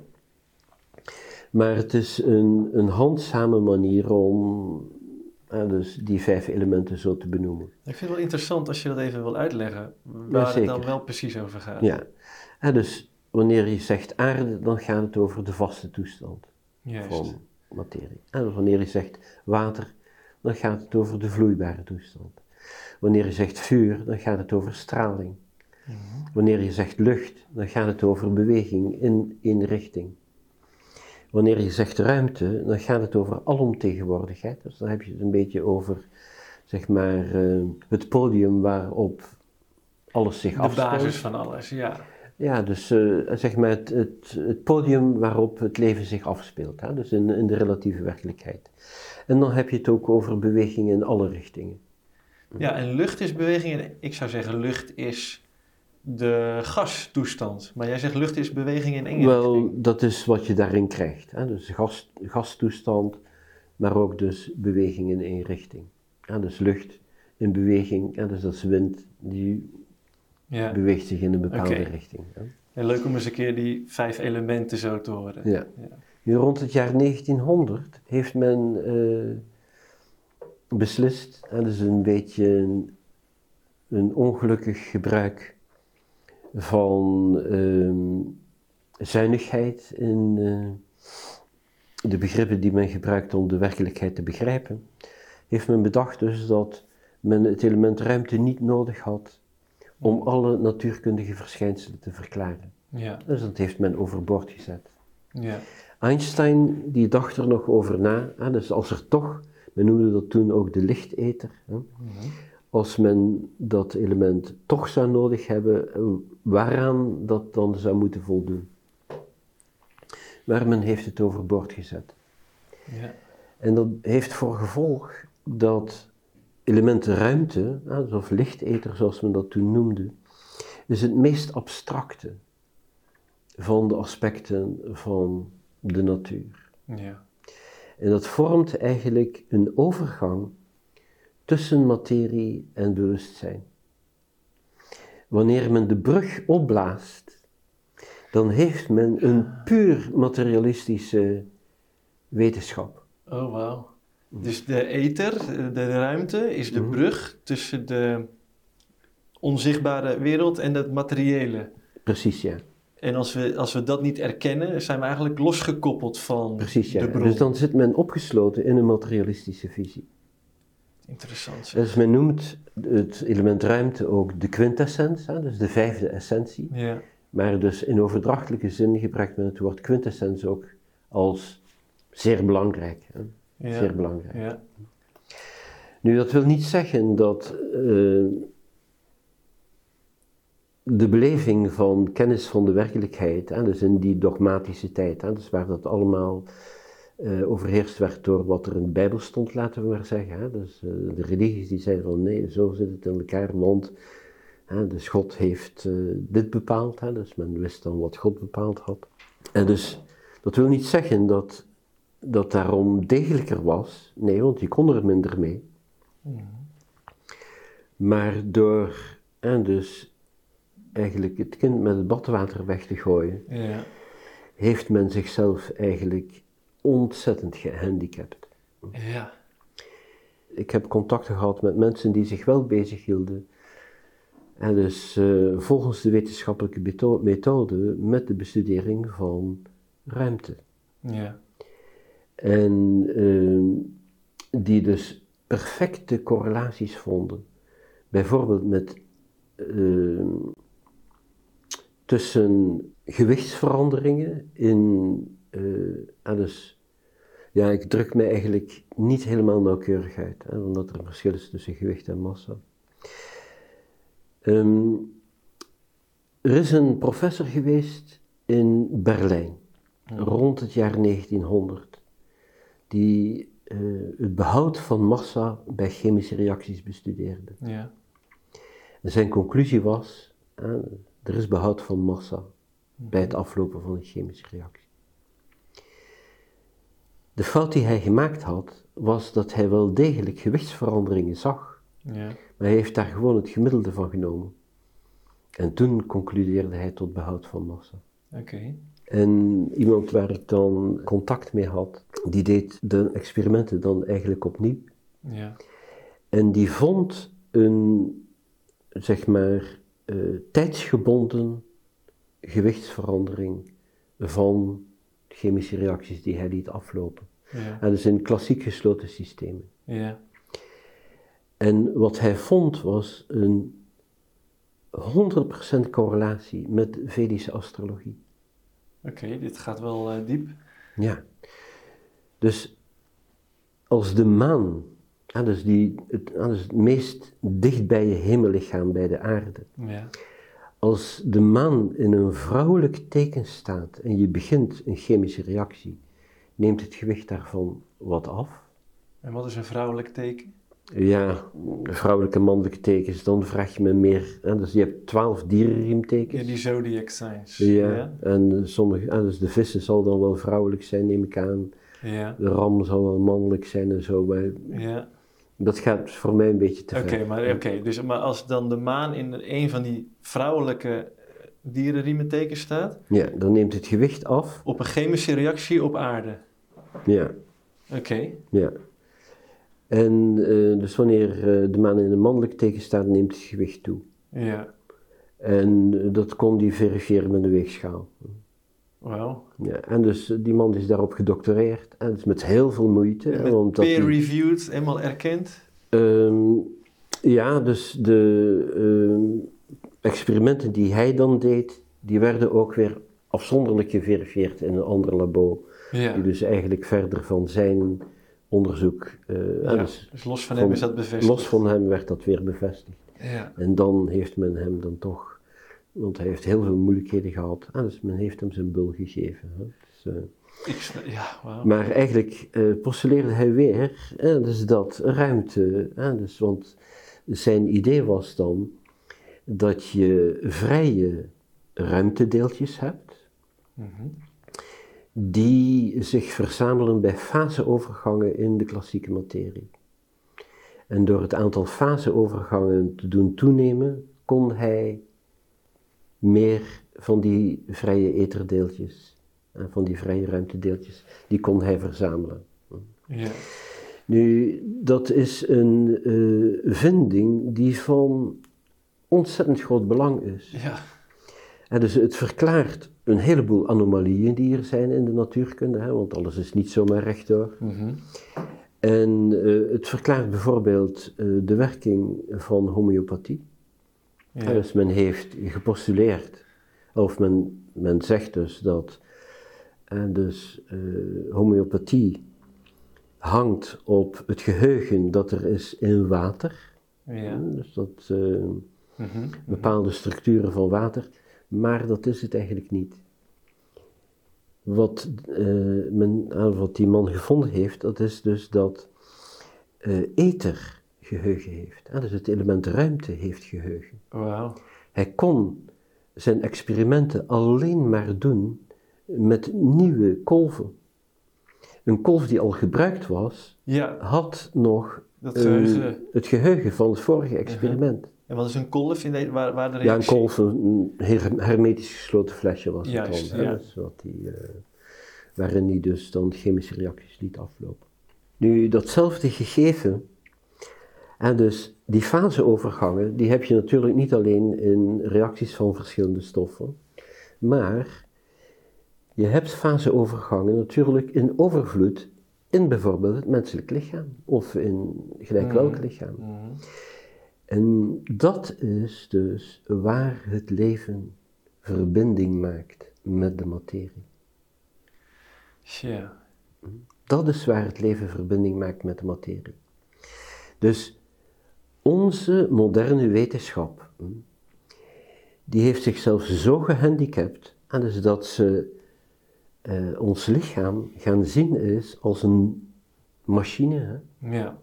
Maar het is een, een handzame manier om dus die vijf elementen zo te benoemen. Ik vind het wel interessant als je dat even wil uitleggen, waar het dan wel precies over gaat. Ja, en dus wanneer je zegt aarde, dan gaat het over de vaste toestand. Juist. Van materie. En wanneer je zegt water, dan gaat het over de vloeibare toestand. Wanneer je zegt vuur, dan gaat het over straling. Mhm. Wanneer je zegt lucht, dan gaat het over beweging in één richting. Wanneer je zegt ruimte, dan gaat het over alomtegenwoordigheid. Dus dan heb je het een beetje over, zeg maar, uh, het podium waarop alles zich afspeelt. De basis van alles, ja. Ja, dus uh, zeg maar het, het, het, podium waarop het leven zich afspeelt, hè? dus in, in de relatieve werkelijkheid. En dan heb je het ook over beweging in alle richtingen. Ja, en lucht is beweging. En ik zou zeggen, lucht is de gastoestand. Maar jij zegt lucht is beweging in één Wel, dat is wat je daarin krijgt. Hè? Dus gas, gastoestand, maar ook dus beweging in één richting. Ja, dus lucht in beweging, ja, dus dat is wind, die Ja. beweegt zich in een bepaalde richting. Ja, leuk om eens een keer die vijf elementen zo te horen. Ja. Ja. Rond het jaar 1900 heeft men eh, beslist, en dat is een beetje een, een ongelukkig gebruik van ehm, zuinigheid in eh, de begrippen die men gebruikt om de werkelijkheid te begrijpen, heeft men bedacht dus dat men het element ruimte niet nodig had om alle natuurkundige verschijnselen te verklaren. Ja. Dus dat heeft men overboord gezet. Ja. Einstein die dacht er nog over na, hè, dus als er toch, men noemde dat toen ook de lichteter, hè, als men dat element toch zou nodig hebben, waaraan dat dan zou moeten voldoen. Maar men heeft het overboord gezet. Ja. En dat heeft voor gevolg dat elementen ruimte, of lichteter zoals men dat toen noemde, is het meest abstracte van de aspecten van de natuur. Ja. En dat vormt eigenlijk een overgang tussen materie en bewustzijn. Wanneer men de brug opblaast, dan heeft men een puur materialistische wetenschap. Oh, wauw. Dus de ether, de ruimte, is de Mhm. brug tussen de onzichtbare wereld en het materiële. Precies, ja. En als we, als we dat niet erkennen, zijn we eigenlijk losgekoppeld van Precies, ja. de bron. Dus dan zit men opgesloten in een materialistische visie. Interessant. zeg. Dus men noemt het element ruimte ook de quintessens, hè, dus de vijfde essentie. Ja. Maar dus in overdrachtelijke zin gebruikt men het woord quintessens ook als zeer belangrijk. Hè? Ja. Zeer belangrijk. Ja. Nu, dat wil niet zeggen dat eh, de beleving van kennis van de werkelijkheid, hè, dus in die dogmatische tijd, hè, dus waar dat allemaal eh, overheerst werd door wat er in de Bijbel stond, laten we maar zeggen. Hè, dus eh, de religies die zeiden van nee, zo zit het in elkaar, want hè, dus God heeft dit bepaald, hè, dus men wist dan wat God bepaald had. En dus, dat wil niet zeggen dat dat daarom degelijker was, nee, want je kon er minder mee. Maar door en dus eigenlijk het kind met het badwater weg te gooien, Ja. heeft men zichzelf eigenlijk ontzettend gehandicapt. Ja. Ik heb contacten gehad met mensen die zich wel bezig hielden. En dus eh, volgens de wetenschappelijke methode met de bestudering van ruimte. Ja. En eh, die dus perfecte correlaties vonden. Bijvoorbeeld met, eh, tussen gewichtsveranderingen in, ah, dus, ja, ik druk mij eigenlijk niet helemaal nauwkeurig uit, hè, omdat er een verschil is tussen gewicht en massa. Ehm, er is een professor geweest in Berlijn, rond het jaar 1900, die eh, het behoud van massa bij chemische reacties bestudeerde. Ja. En zijn conclusie was, eh, er is behoud van massa bij het aflopen van een chemische reactie. De fout die hij gemaakt had, was dat hij wel degelijk gewichtsveranderingen zag, Ja. maar hij heeft daar gewoon het gemiddelde van genomen. En toen concludeerde hij tot behoud van massa. Oké. En iemand waar ik dan contact mee had, die deed de experimenten dan eigenlijk opnieuw. Ja. En die vond een, zeg maar, eh, tijdsgebonden gewichtsverandering van chemische reacties die hij liet aflopen. Ja. En dus in klassiek gesloten systemen. Ja. En wat hij vond was een 100% correlatie met Vedische astrologie. Oké, dit gaat wel eh, diep. Ja. Dus als de maan, ah, dus die, het, ah, dus het meest dicht bij je hemellichaam, bij de aarde, Ja. als de maan in een vrouwelijk teken staat en je begint een chemische reactie, neemt het gewicht daarvan wat af. En wat is een vrouwelijk teken? Ja, vrouwelijke en mannelijke tekens, dan vraag je me meer. Hè, dus je hebt twaalf dierenriemtekens. Ja, die zodiac signs. Ja, en sommige, en dus de vissen zal dan wel vrouwelijk zijn, neem ik aan. Ja. De ram zal wel mannelijk zijn en zo. Maar Ja. dat gaat voor mij een beetje te Oké, ver. maar, oké, dus, maar als dan de maan in een van die vrouwelijke dierenriementeken staat, Ja, dan neemt het gewicht af. op een chemische reactie op aarde. Ja, Oké. ja. En eh, dus wanneer eh, de maan in een mannelijk teken staat, neemt het gewicht toe. Ja. En eh, dat kon die verifiëren met een weegschaal. Wauw. Ja, en dus die man is daarop gedoctoreerd. En dus met heel veel moeite. Peer-reviewed, helemaal erkend. Ehm, ja, dus de ehm, experimenten die hij dan deed, die werden ook weer afzonderlijk geverifieerd in een ander labo. Ja. Die dus eigenlijk verder van zijn onderzoek, eh, Ja, dus Dus los van van- hem is dat bevestigd. los van hem werd dat weer bevestigd. Ja. En dan heeft men hem dan toch, want hij heeft heel veel moeilijkheden gehad, en dus men heeft hem zijn bul gegeven. Hè. Dus, eh, Ik, ja, maar eigenlijk eh, postuleerde hij weer, hè, dus dat ruimte, hè, dus, want zijn idee was dan dat je vrije ruimtedeeltjes hebt, Mhm. Die zich verzamelen bij faseovergangen in de klassieke materie. En door het aantal faseovergangen te doen toenemen, kon hij meer van die vrije etherdeeltjes, eh, van die vrije ruimtedeeltjes, die kon hij verzamelen. Ja. Nu, dat is een eh, vinding die van ontzettend groot belang is. Ja. En dus het verklaart een heleboel anomalieën die er zijn in de natuurkunde, hè, want alles is niet zomaar rechtdoor. Mhm. En eh, het verklaart bijvoorbeeld eh, de werking van homeopathie. Ja. Dus men heeft gepostuleerd, of men, men zegt dus dat eh, dus, eh, homeopathie hangt op het geheugen dat er is in water. Ja. Dus dat Mhm. bepaalde structuren van water, maar dat is het eigenlijk niet. Wat, eh, men, ah, wat die man gevonden heeft, dat is dus dat eh ether geheugen heeft. Ah, dus het element ruimte heeft geheugen. Wauw. Hij kon zijn experimenten alleen maar doen met nieuwe kolven. Een kolf die al gebruikt was, Ja, had nog dat eh, geheugen. het geheugen van het vorige experiment. En wat is een kolf in de, waar, waar de Ja, een kolf, een her- hermetisch gesloten flesje was het dan. ja. dus wat die, eh, waarin hij dus dan chemische reacties liet aflopen. Nu, datzelfde gegeven, en dus die faseovergangen, die heb je natuurlijk niet alleen in reacties van verschillende stoffen, maar je hebt faseovergangen natuurlijk in overvloed in bijvoorbeeld het menselijk lichaam, of in gelijk welk Mhm. lichaam. Mhm. En dat is dus waar het leven verbinding maakt met de materie. Ja. Dat is waar het leven verbinding maakt met de materie. Dus onze moderne wetenschap, hm, die heeft zichzelf zo gehandicapt, en dus dat ze eh, ons lichaam gaan zien is als een machine. Hè? Ja.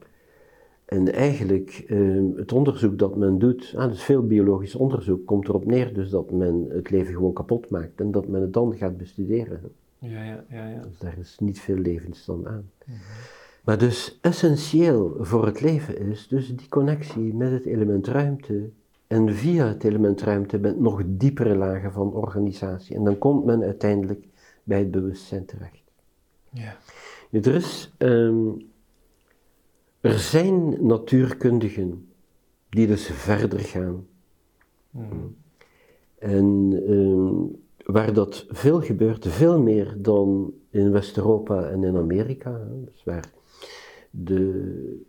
En eigenlijk, eh, het onderzoek dat men doet, ah, dus veel biologisch onderzoek, komt erop neer dus dat men het leven gewoon kapot maakt en dat men het dan gaat bestuderen. Ja, ja, ja, ja. Dus daar is niet veel levensstand aan. Maar dus essentieel voor het leven is dus die connectie met het element ruimte en via het element ruimte met nog diepere lagen van organisatie. En dan komt men uiteindelijk bij het bewustzijn terecht. Ja. Er, is, ehm, er zijn natuurkundigen die dus verder gaan. Mhm. En ehm, waar dat veel gebeurt, veel meer dan in West-Europa en in Amerika. Dus waar de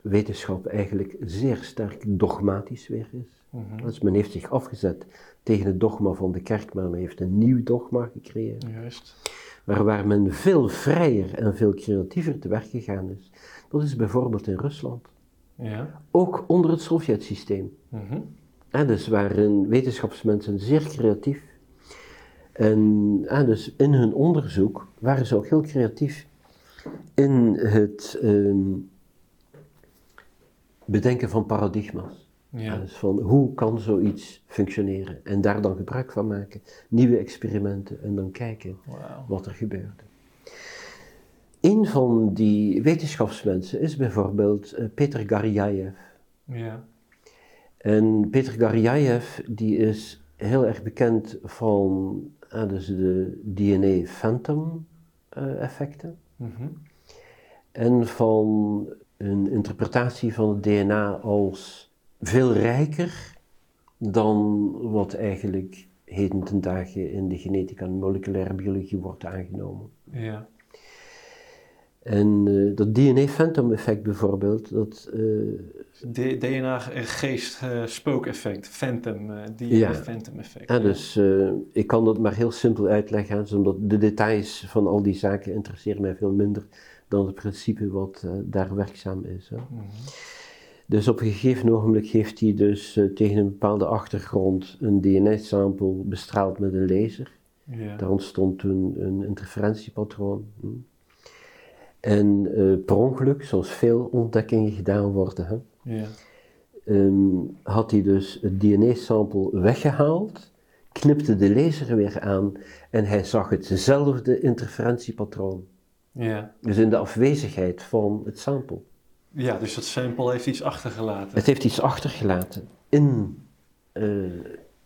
wetenschap eigenlijk zeer sterk dogmatisch weer is. Mhm. Dus men heeft zich afgezet tegen het dogma van de kerk, maar men heeft een nieuw dogma gecreëerd. Juist. Maar waar men veel vrijer en veel creatiever te werk gegaan is, dat is bijvoorbeeld in Rusland. Ja. Ook onder het Sovjet-systeem. Mhm. En dus waren wetenschapsmensen zeer creatief. En, en dus in hun onderzoek waren ze ook heel creatief in het, ehm, bedenken van paradigma's. Ja. Dus van hoe kan zoiets functioneren? En daar dan gebruik van maken, nieuwe experimenten en dan kijken wat er gebeurde. Een van die wetenschapsmensen is bijvoorbeeld eh, Peter Garyaev. Ja. En Peter Garyaev die is heel erg bekend van ah, dus de DNA phantom eh, effecten Mhm. en van een interpretatie van het DNA als veel rijker dan wat eigenlijk heden ten dagen in de genetica en moleculaire biologie wordt aangenomen. Ja. En eh, dat DNA phantom effect bijvoorbeeld, dat eh, DNA-geest-spookeffect, phantom, eh Ja. DNA-phantom effect. Ja, dus ik kan dat maar heel simpel uitleggen, dus omdat de details van al die zaken interesseren mij veel minder dan het principe wat daar werkzaam is. Hè. Mhm. Dus op een gegeven ogenblik heeft hij dus tegen een bepaalde achtergrond een DNA-sample bestraald met een laser. Ja. Daar ontstond toen een interferentiepatroon. hm. En eh, per ongeluk, zoals veel ontdekkingen gedaan worden, hè, Ja. ehm, had hij dus het DNA-sample weggehaald, knipte de laser weer aan en hij zag hetzelfde interferentiepatroon. Ja. Dus in de afwezigheid van het sample. ja, dus dat sample heeft iets achtergelaten. Het heeft iets achtergelaten in eh,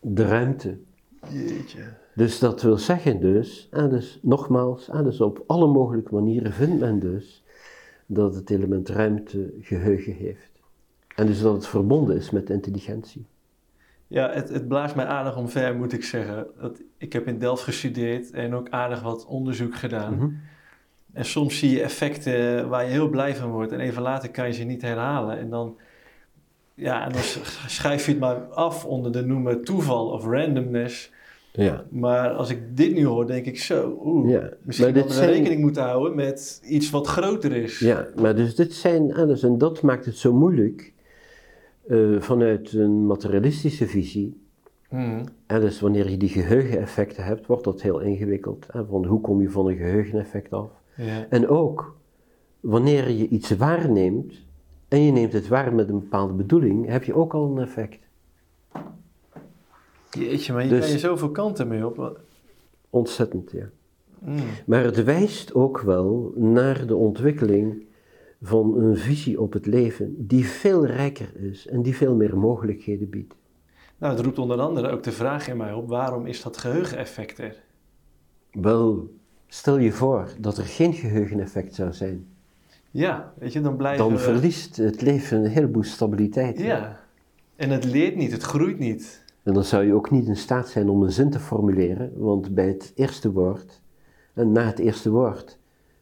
de ruimte. Jeetje. Dus dat wil zeggen dus, ah, dus nogmaals, ah, dus op alle mogelijke manieren vindt men dus dat het element ruimte geheugen heeft. En dus dat het verbonden is met intelligentie. Ja, het, het blaast mij aardig omver, moet ik zeggen. Dat, ik heb in Delft gestudeerd en ook aardig wat onderzoek gedaan. Mhm. En soms zie je effecten waar je heel blij van wordt en even later kan je ze niet herhalen. En dan, ja, en dan sch- schrijf je het maar af onder de noemer toeval of randomness. Ja. Maar als ik dit nu hoor, denk ik zo, oeh, Ja, misschien dat we zijn- rekening moeten houden met iets wat groter is. Ja, maar dus dit zijn, dus, en dat maakt het zo moeilijk eh, vanuit een materialistische visie. Mhm. En dus wanneer je die geheugeneffecten hebt, wordt dat heel ingewikkeld. Hè? Van hoe kom je van een geheugeneffect af? Ja. En ook wanneer je iets waarneemt en je neemt het waar met een bepaalde bedoeling, heb je ook al een effect. Jeetje, maar je Dus- kan je zoveel kanten mee op. Ontzettend, ja. Mm. Maar het wijst ook wel naar de ontwikkeling van een visie op het leven die veel rijker is en die veel meer mogelijkheden biedt. Nou, het roept onder andere ook de vraag in mij op: waarom is dat geheugeneffect er? Wel, stel je voor dat er geen geheugeneffect zou zijn. Ja, weet je, dan blijven Dan we- verliest het leven een heleboel stabiliteit. hè. Ja, en het leert niet, het groeit niet. En dan zou je ook niet in staat zijn om een zin te formuleren, want bij het eerste woord, en na het eerste woord,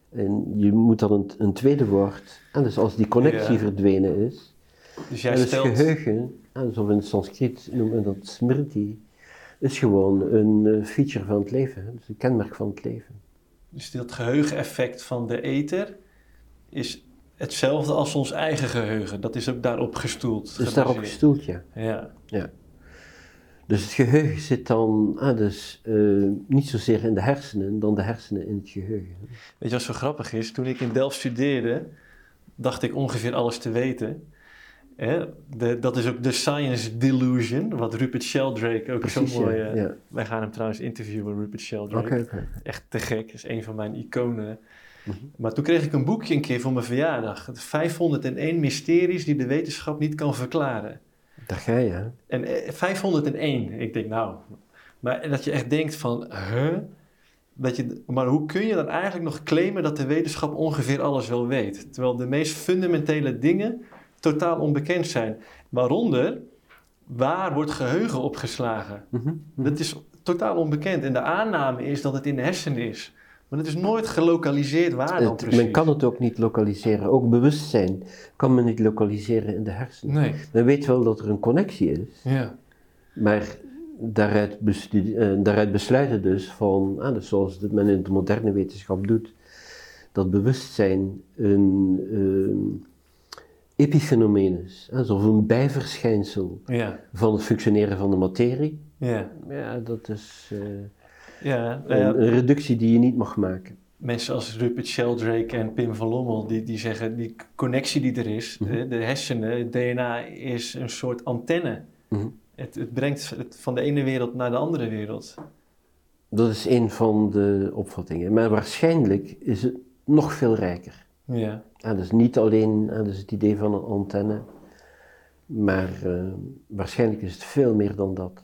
en je moet dan een, een tweede woord, en dus als die connectie Ja. verdwenen is, Dus jij en stelt. geheugen, en zoals in het Sanskriet noemen we dat smriti, is gewoon een eh, feature van het leven, dus een kenmerk van het leven. Dus dat geheugeneffect van de ether is hetzelfde als ons eigen geheugen. Dat is ook daarop gestoeld. Dus daarop gebaseerd. gestoeld, ja. Ja. Dus het geheugen zit dan ah, dus, eh, niet zozeer in de hersenen, dan de hersenen in het geheugen. Weet je wat zo grappig is? Toen ik in Delft studeerde, dacht ik ongeveer alles te weten. Hè? De, dat is ook de science delusion, wat Rupert Sheldrake ook Precies, zo mooi... ja. eh, ja. Wij gaan hem trouwens interviewen, Rupert Sheldrake. Oké, oké. Echt te gek, is een van mijn iconen. Mhm. Maar toen kreeg ik een boekje een keer voor mijn verjaardag. 501 mysteries die de wetenschap niet kan verklaren. Daar ga je, hè? En eh, 501, ik denk nou... Maar dat je echt denkt van, huh? Dat je, maar hoe kun je dan eigenlijk nog claimen dat de wetenschap ongeveer alles wel weet? Terwijl de meest fundamentele dingen totaal onbekend zijn. Waaronder, waar wordt geheugen opgeslagen? Mhm, mhm. Dat is totaal onbekend. En de aanname is dat het in de hersenen is. Maar het is nooit gelokaliseerd waar dan Het- precies. men kan het ook niet lokaliseren. Ook bewustzijn kan men niet lokaliseren in de hersenen. Nee. Men weet wel dat er een connectie is, Ja. maar daaruit, eh, daaruit besluiten dus van, ah, dus zoals het men in de moderne wetenschap doet, dat bewustzijn een ehm, epifenomeen is, hè, of een bijverschijnsel Ja. van het functioneren van de materie. Ja. Ja, dat is eh, Ja. nou ja. een, reductie die je niet mag maken. mensen als Rupert Sheldrake en Pim van Lommel, die, die zeggen die connectie die er is, Mhm. de, de hersenen, het DNA is een soort antenne. Mhm. Het, het brengt het van de ene wereld naar de andere wereld. Dat is een van de opvattingen. Maar waarschijnlijk is het nog veel rijker. Ja, Ja, dus niet alleen dus het idee van een antenne, maar eh, waarschijnlijk is het veel meer dan dat.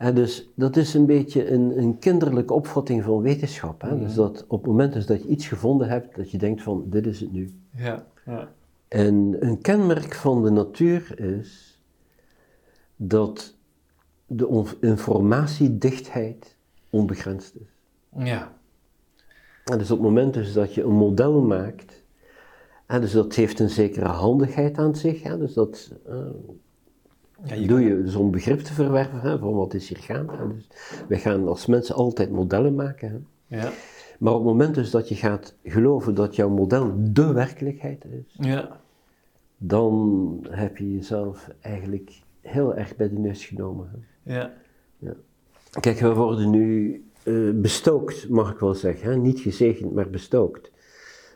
En dus dat is een beetje een, een kinderlijke opvatting van wetenschap. Hè? Dus dat op het moment dus dat je iets gevonden hebt, dat je denkt van dit is het nu. ja, ja. En een kenmerk van de natuur is dat de informatiedichtheid onbegrensd is. ja. En dus op het moment dus dat je een model maakt, en dus dat heeft een zekere handigheid aan zich, hè, dus dat eh, ja je doe je dus om begrip te verwerven hè, van wat is hier gaande. Dus wij gaan als mensen altijd modellen maken. Hè. Ja, Maar op het moment dus dat je gaat geloven dat jouw model de werkelijkheid is, ja, dan heb je jezelf eigenlijk heel erg bij de neus genomen. Hè. ja, Kijk, we worden nu eh, bestookt, mag ik wel zeggen. Hè? Niet gezegend, maar bestookt.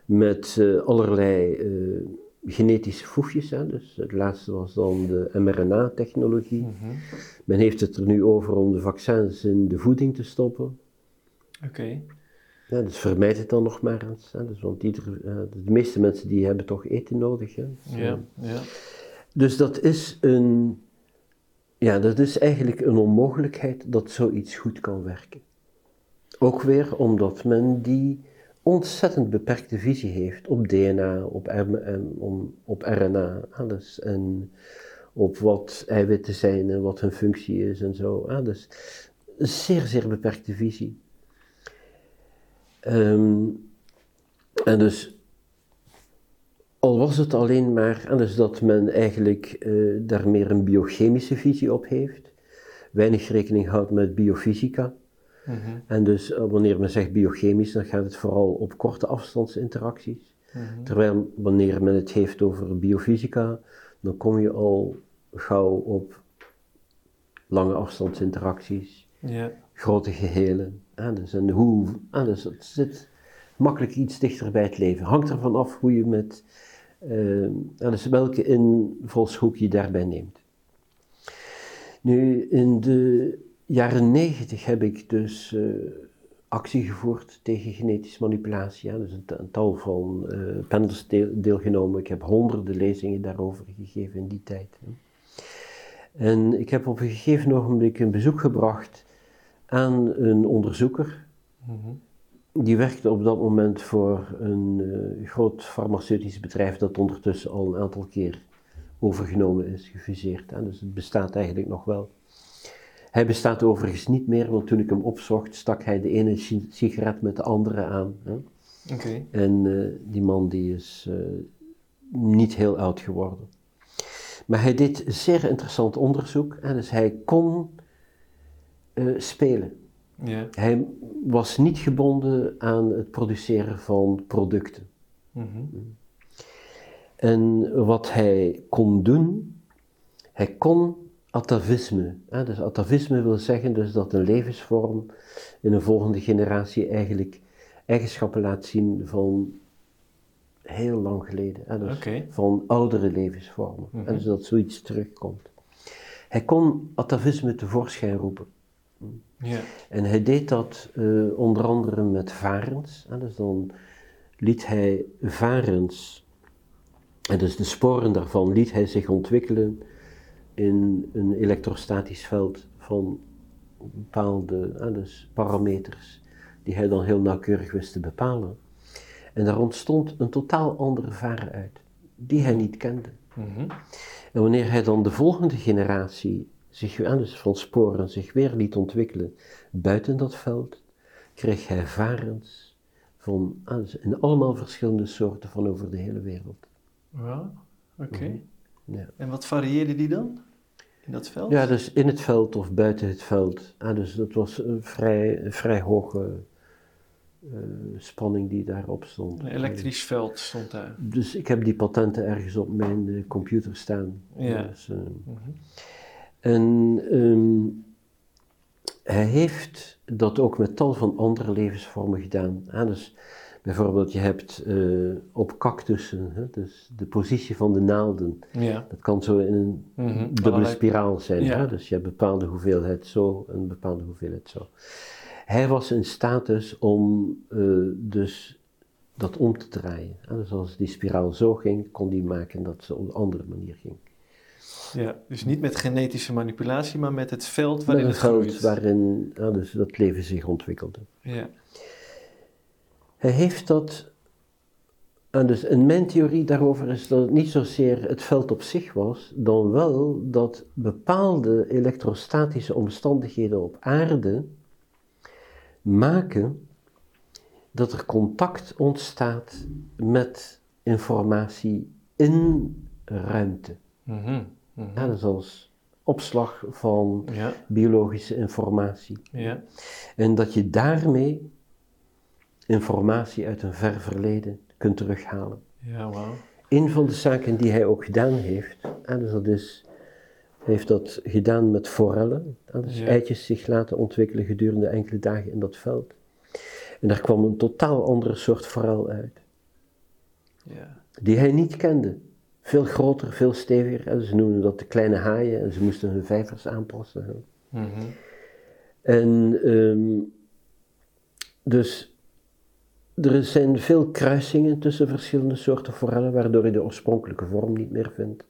Met eh, allerlei eh, genetische voegjes. Hè? Dus het laatste was dan de mRNA-technologie. Mhm. Men heeft het er nu over om de vaccins in de voeding te stoppen. oké. Ja, dus vermijd het dan nog maar eens. Hè? Dus, want ieder, eh, de meeste mensen die hebben toch eten nodig. Hè? Dus, Ja, eh, ja, Dus dat is een, ja, dat is eigenlijk een onmogelijkheid dat zoiets goed kan werken. Ook weer omdat men die ontzettend beperkte visie heeft op DNA, op, RNA, om- op RNA, alles. En op wat eiwitten zijn en wat hun functie is en zo. Dus een zeer, zeer beperkte visie. Ehm, en dus al was het alleen maar dat men eigenlijk eh, daar meer een biochemische visie op heeft, weinig rekening houdt met biofysica. Mhm. En dus eh, wanneer men zegt biochemisch, dan gaat het vooral op korte afstandsinteracties. Mhm. Terwijl wanneer men het heeft over biofysica, dan kom je al gauw op lange afstandsinteracties, grote gehelen. hè, dus en hoe, hè, dus het zit makkelijk iets dichter bij het leven. Hangt ervan af hoe je met, eh, hè, dus welke invalshoek je daarbij neemt. Nu, in de jaren negentig heb ik dus eh, actie gevoerd tegen genetische manipulatie. Ja, dus een, een tal van panels deel- deelgenomen. Ik heb honderden lezingen daarover gegeven in die tijd. hè. En ik heb op een gegeven ogenblik een bezoek gebracht aan een onderzoeker. Mhm. Die werkte op dat moment voor een eh, groot farmaceutisch bedrijf dat ondertussen al een aantal keer overgenomen is, gefuseerd. hè. Dus het bestaat eigenlijk nog wel. Hij bestaat overigens niet meer, want toen ik hem opzocht, stak hij de ene si- sigaret met de andere aan. Hè. oké. En eh, die man die is eh, niet heel oud geworden. Maar hij deed zeer interessant onderzoek. Hè, dus hij kon eh, spelen. Ja, Hij was niet gebonden aan het produceren van producten. mhm. En wat hij kon doen, hij kon atavisme. Hè, dus atavisme wil zeggen dus dat een levensvorm in een volgende generatie eigenlijk eigenschappen laat zien van heel lang geleden. Hè, dus van oudere levensvormen. Mhm. En dus dat zoiets terugkomt. Hij kon atavisme tevoorschijn roepen. ja, En hij deed dat eh, onder andere met varens. hè, dus dan liet hij varens, en dus de sporen daarvan, liet hij zich ontwikkelen in een elektrostatisch veld van bepaalde hè, dus parameters, die hij dan heel nauwkeurig wist te bepalen. En daar ontstond een totaal andere varen uit, die hij niet kende. mhm. En wanneer hij dan de volgende generatie zich, aan dus van sporen zich weer liet ontwikkelen buiten dat veld, kreeg hij varens van ah, dus in allemaal verschillende soorten van over de hele wereld. Ja, oké. Mhm. Ja. En wat varieerde die dan? In dat veld? Ja, dus in het veld of buiten het veld. Ah, dus dat was een vrij, een vrij hoge eh, spanning die daarop stond. Een elektrisch veld stond daar. Dus ik heb die patenten ergens op mijn eh, computer staan. Ja. Dus, eh, Mhm. En ehm, hij heeft dat ook met tal van andere levensvormen gedaan. Hè? Dus bijvoorbeeld, je hebt eh, op cactussen, hè? dus de positie van de naalden. Ja. Dat kan zo in een Mhm. dubbele Allerlei- spiraal zijn. Ja. Hè? Dus je hebt een bepaalde hoeveelheid zo en een bepaalde hoeveelheid zo. Hij was in staat dus om eh, dus dat om te draaien. Hè? Dus als die spiraal zo ging, kon hij maken dat ze op een andere manier ging. Ja, dus niet met genetische manipulatie, maar met het veld waarin Met het groeit. waarin dus dat leven zich ontwikkelde. Ja. Hij heeft dat. En dus in mijn theorie daarover is dat het niet zozeer het veld op zich was, dan wel dat bepaalde elektrostatische omstandigheden op aarde maken dat er contact ontstaat met informatie in ruimte. Ja, dus als opslag van Ja. biologische informatie. Ja. En dat je daarmee informatie uit een ver verleden kunt terughalen. Ja, wauw. Een van de zaken die hij ook gedaan heeft, en dus dat is, hij heeft dat gedaan met forellen, en dus Ja. eitjes zich laten ontwikkelen gedurende enkele dagen in dat veld. En daar kwam een totaal andere soort forel uit, Ja. die hij niet kende. Veel groter, veel steviger, en ze noemden dat de kleine haaien en ze moesten hun vijvers aanpassen. Mhm. En ehm, dus er zijn veel kruisingen tussen verschillende soorten forellen, waardoor je de oorspronkelijke vorm niet meer vindt.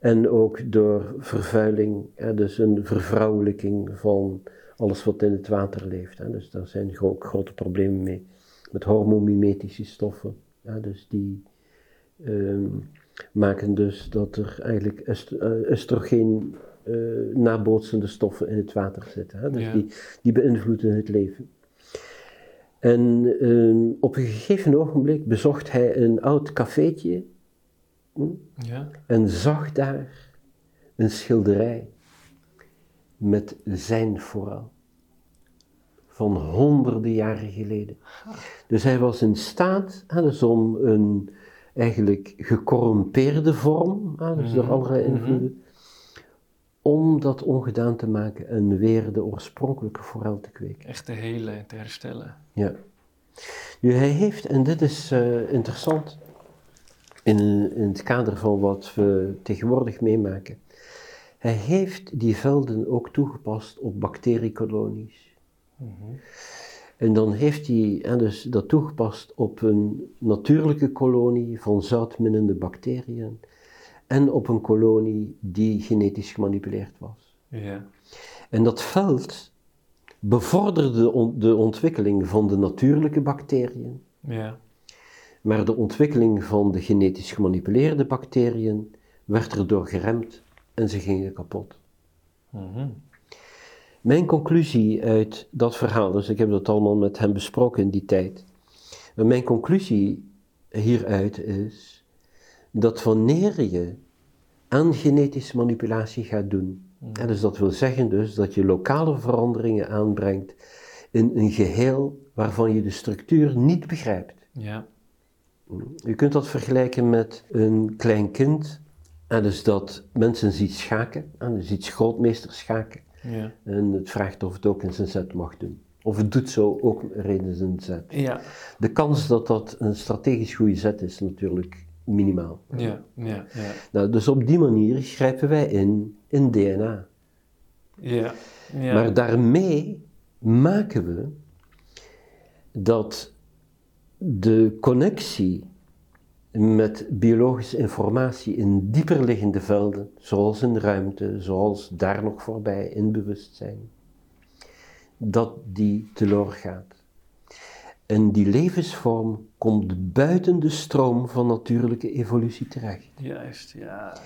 En ook door vervuiling, hè, dus een vervrouwelijking van alles wat in het water leeft. Hè. Dus daar zijn ook grote problemen mee. Met hormomimetische stoffen. Dus die ehm, maken dus dat er eigenlijk eh, oestrogeen eh, nabootsende stoffen in het water zitten. Hè? Dus Ja. die, die beïnvloeden het leven. En ehm, op een gegeven ogenblik bezocht hij een oud cafeetje hm, Ja. en zag daar een schilderij met zijn forel. Van honderden jaren geleden. Dus hij was in staat dus om een eigenlijk gecorrumpeerde vorm, hè, dus door Mhm, allerlei mhm. invloeden, om dat ongedaan te maken en weer de oorspronkelijke forel te kweken. Echt te helen en te herstellen. Ja. Nu, hij heeft, en dit is eh, interessant, in, in het kader van wat we tegenwoordig meemaken, hij heeft die velden ook toegepast op bacteriekolonies. Mhm. En dan heeft hij hè, dus dat toegepast op een natuurlijke kolonie van zoutminnende bacteriën en op een kolonie die genetisch gemanipuleerd was. Ja. En dat veld bevorderde on- de ontwikkeling van de natuurlijke bacteriën, Ja. maar de ontwikkeling van de genetisch gemanipuleerde bacteriën werd erdoor geremd en ze gingen kapot. Mhm. Mijn conclusie uit dat verhaal, dus ik heb dat allemaal met hem besproken in die tijd, maar mijn conclusie hieruit is dat wanneer je aan genetische manipulatie gaat doen, en dus dat wil zeggen dus dat je lokale veranderingen aanbrengt in een geheel waarvan je de structuur niet begrijpt. Ja. Je kunt dat vergelijken met een klein kind, en dus dat mensen ziet schaken, en dus ziet grootmeester schaken. Ja. En het vraagt of het ook in zijn zet mag doen. Of het doet zo ook reden zijn zet. Ja. De kans dat dat een strategisch goede zet is natuurlijk minimaal. Ja. Ja. Ja. Nou, dus op die manier grijpen wij in in DNA. Ja. Ja. Maar daarmee maken we dat de connectie met biologische informatie in dieper liggende velden, zoals in ruimte, zoals daar nog voorbij in bewustzijn, dat die teloor gaat. En die levensvorm komt buiten de stroom van natuurlijke evolutie terecht. Juist, ja.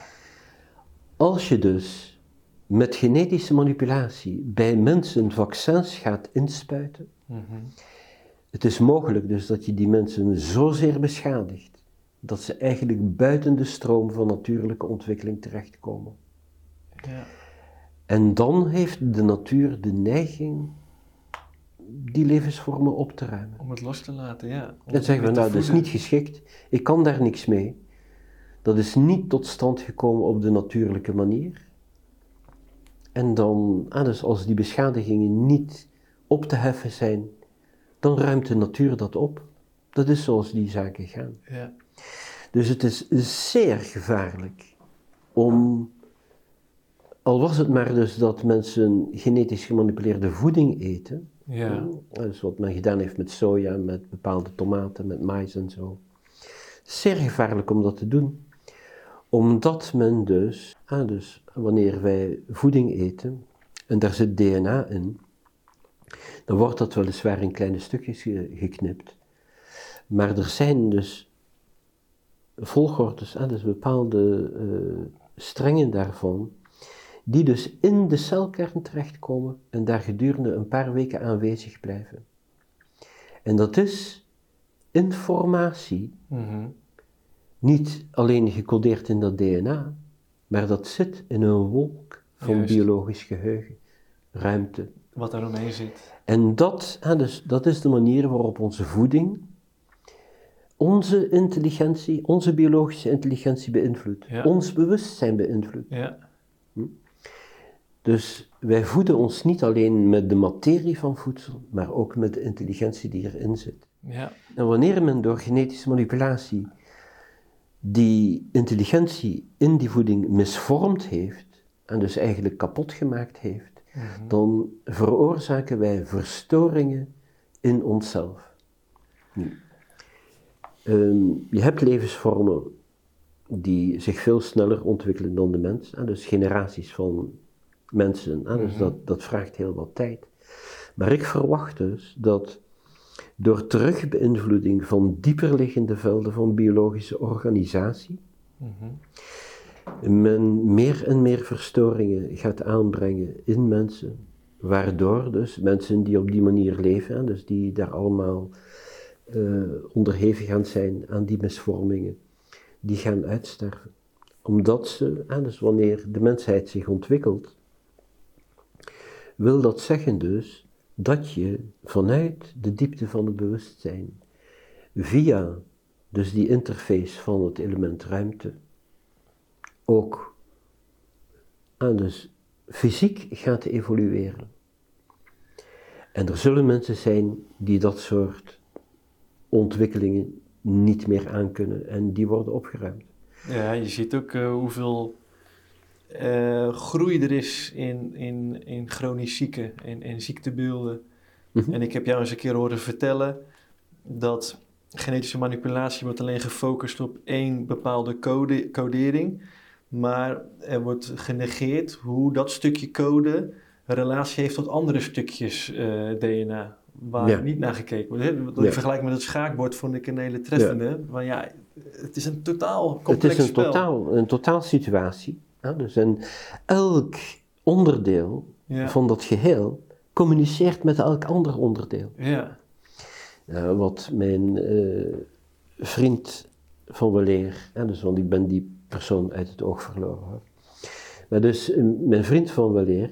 Als je dus met genetische manipulatie bij mensen vaccins gaat inspuiten, Mhm. het is mogelijk dus dat je die mensen zozeer beschadigt dat ze eigenlijk buiten de stroom van natuurlijke ontwikkeling terechtkomen. Ja. En dan heeft de natuur de neiging die levensvormen op te ruimen. Om het los te laten, ja. Om Dan zeggen we, nou, dat is niet geschikt, ik kan daar niks mee. Dat is niet tot stand gekomen op de natuurlijke manier. En dan, ah, dus als die beschadigingen niet op te heffen zijn, dan ruimt de natuur dat op. Dat is zoals die zaken gaan. Ja. Dus het is zeer gevaarlijk om, al was het maar dus dat mensen genetisch gemanipuleerde voeding eten, Ja. is wat men gedaan heeft met soja, met bepaalde tomaten, met mais en zo. Zeer gevaarlijk om dat te doen. Omdat men dus, ah, dus wanneer wij voeding eten en daar zit DNA in, dan wordt dat weliswaar in kleine stukjes ge- geknipt. Maar er zijn dus volgordes, ah, dus bepaalde eh, strengen daarvan, die dus in de celkern terechtkomen en daar gedurende een paar weken aanwezig blijven. En dat is informatie, Mhm. niet alleen gecodeerd in dat DNA, maar dat zit in een wolk van Juist. biologisch geheugen, ruimte. Wat omheen zit. En dat, ah, dus, dat is de manier waarop onze voeding onze intelligentie, onze biologische intelligentie beïnvloedt, Ja. ons bewustzijn beïnvloedt. Ja. Dus wij voeden ons niet alleen met de materie van voedsel, maar ook met de intelligentie die erin zit. Ja. En wanneer men door genetische manipulatie die intelligentie in die voeding misvormd heeft, en dus eigenlijk kapot gemaakt heeft, Mhm. dan veroorzaken wij verstoringen in onszelf. Nu, ehm, je hebt levensvormen die zich veel sneller ontwikkelen dan de mens, hè, dus generaties van mensen, hè, dus Mhm. dat, dat vraagt heel wat tijd. Maar ik verwacht dus dat door terugbeïnvloeding van dieperliggende velden van biologische organisatie, Mhm. men meer en meer verstoringen gaat aanbrengen in mensen, waardoor dus mensen die op die manier leven, dus die daar allemaal eh, onderhevig aan zijn aan die misvormingen, die gaan uitsterven. Omdat ze, dus wanneer de mensheid zich ontwikkelt, wil dat zeggen dus dat je vanuit de diepte van het bewustzijn, via dus die interface van het element ruimte, ook aan dus fysiek gaat evolueren. En er zullen mensen zijn die dat soort ontwikkelingen niet meer aankunnen en die worden opgeruimd. Ja, je ziet ook eh, hoeveel eh, groei er is in, in, in chronisch zieken en, en ziektebeelden. Mhm. En ik heb jou eens een keer horen vertellen dat genetische manipulatie wordt alleen gefocust op één bepaalde code, codering. Maar er wordt genegeerd hoe dat stukje code relatie heeft tot andere stukjes eh, DNA. Waar Ja. niet naar gekeken wordt. Wat Ja. Ik vergelijk met het schaakbord vond ik een hele treffende. Maar ja, het is een totaal Het complex is een spel. totaal, een totaal situatie. Dus en elk onderdeel Ja. van dat geheel communiceert met elk ander onderdeel. Ja. Wat mijn eh, vriend van weleer, dus want ik ben die persoon uit het oog verloren. Maar dus mijn vriend van weleer,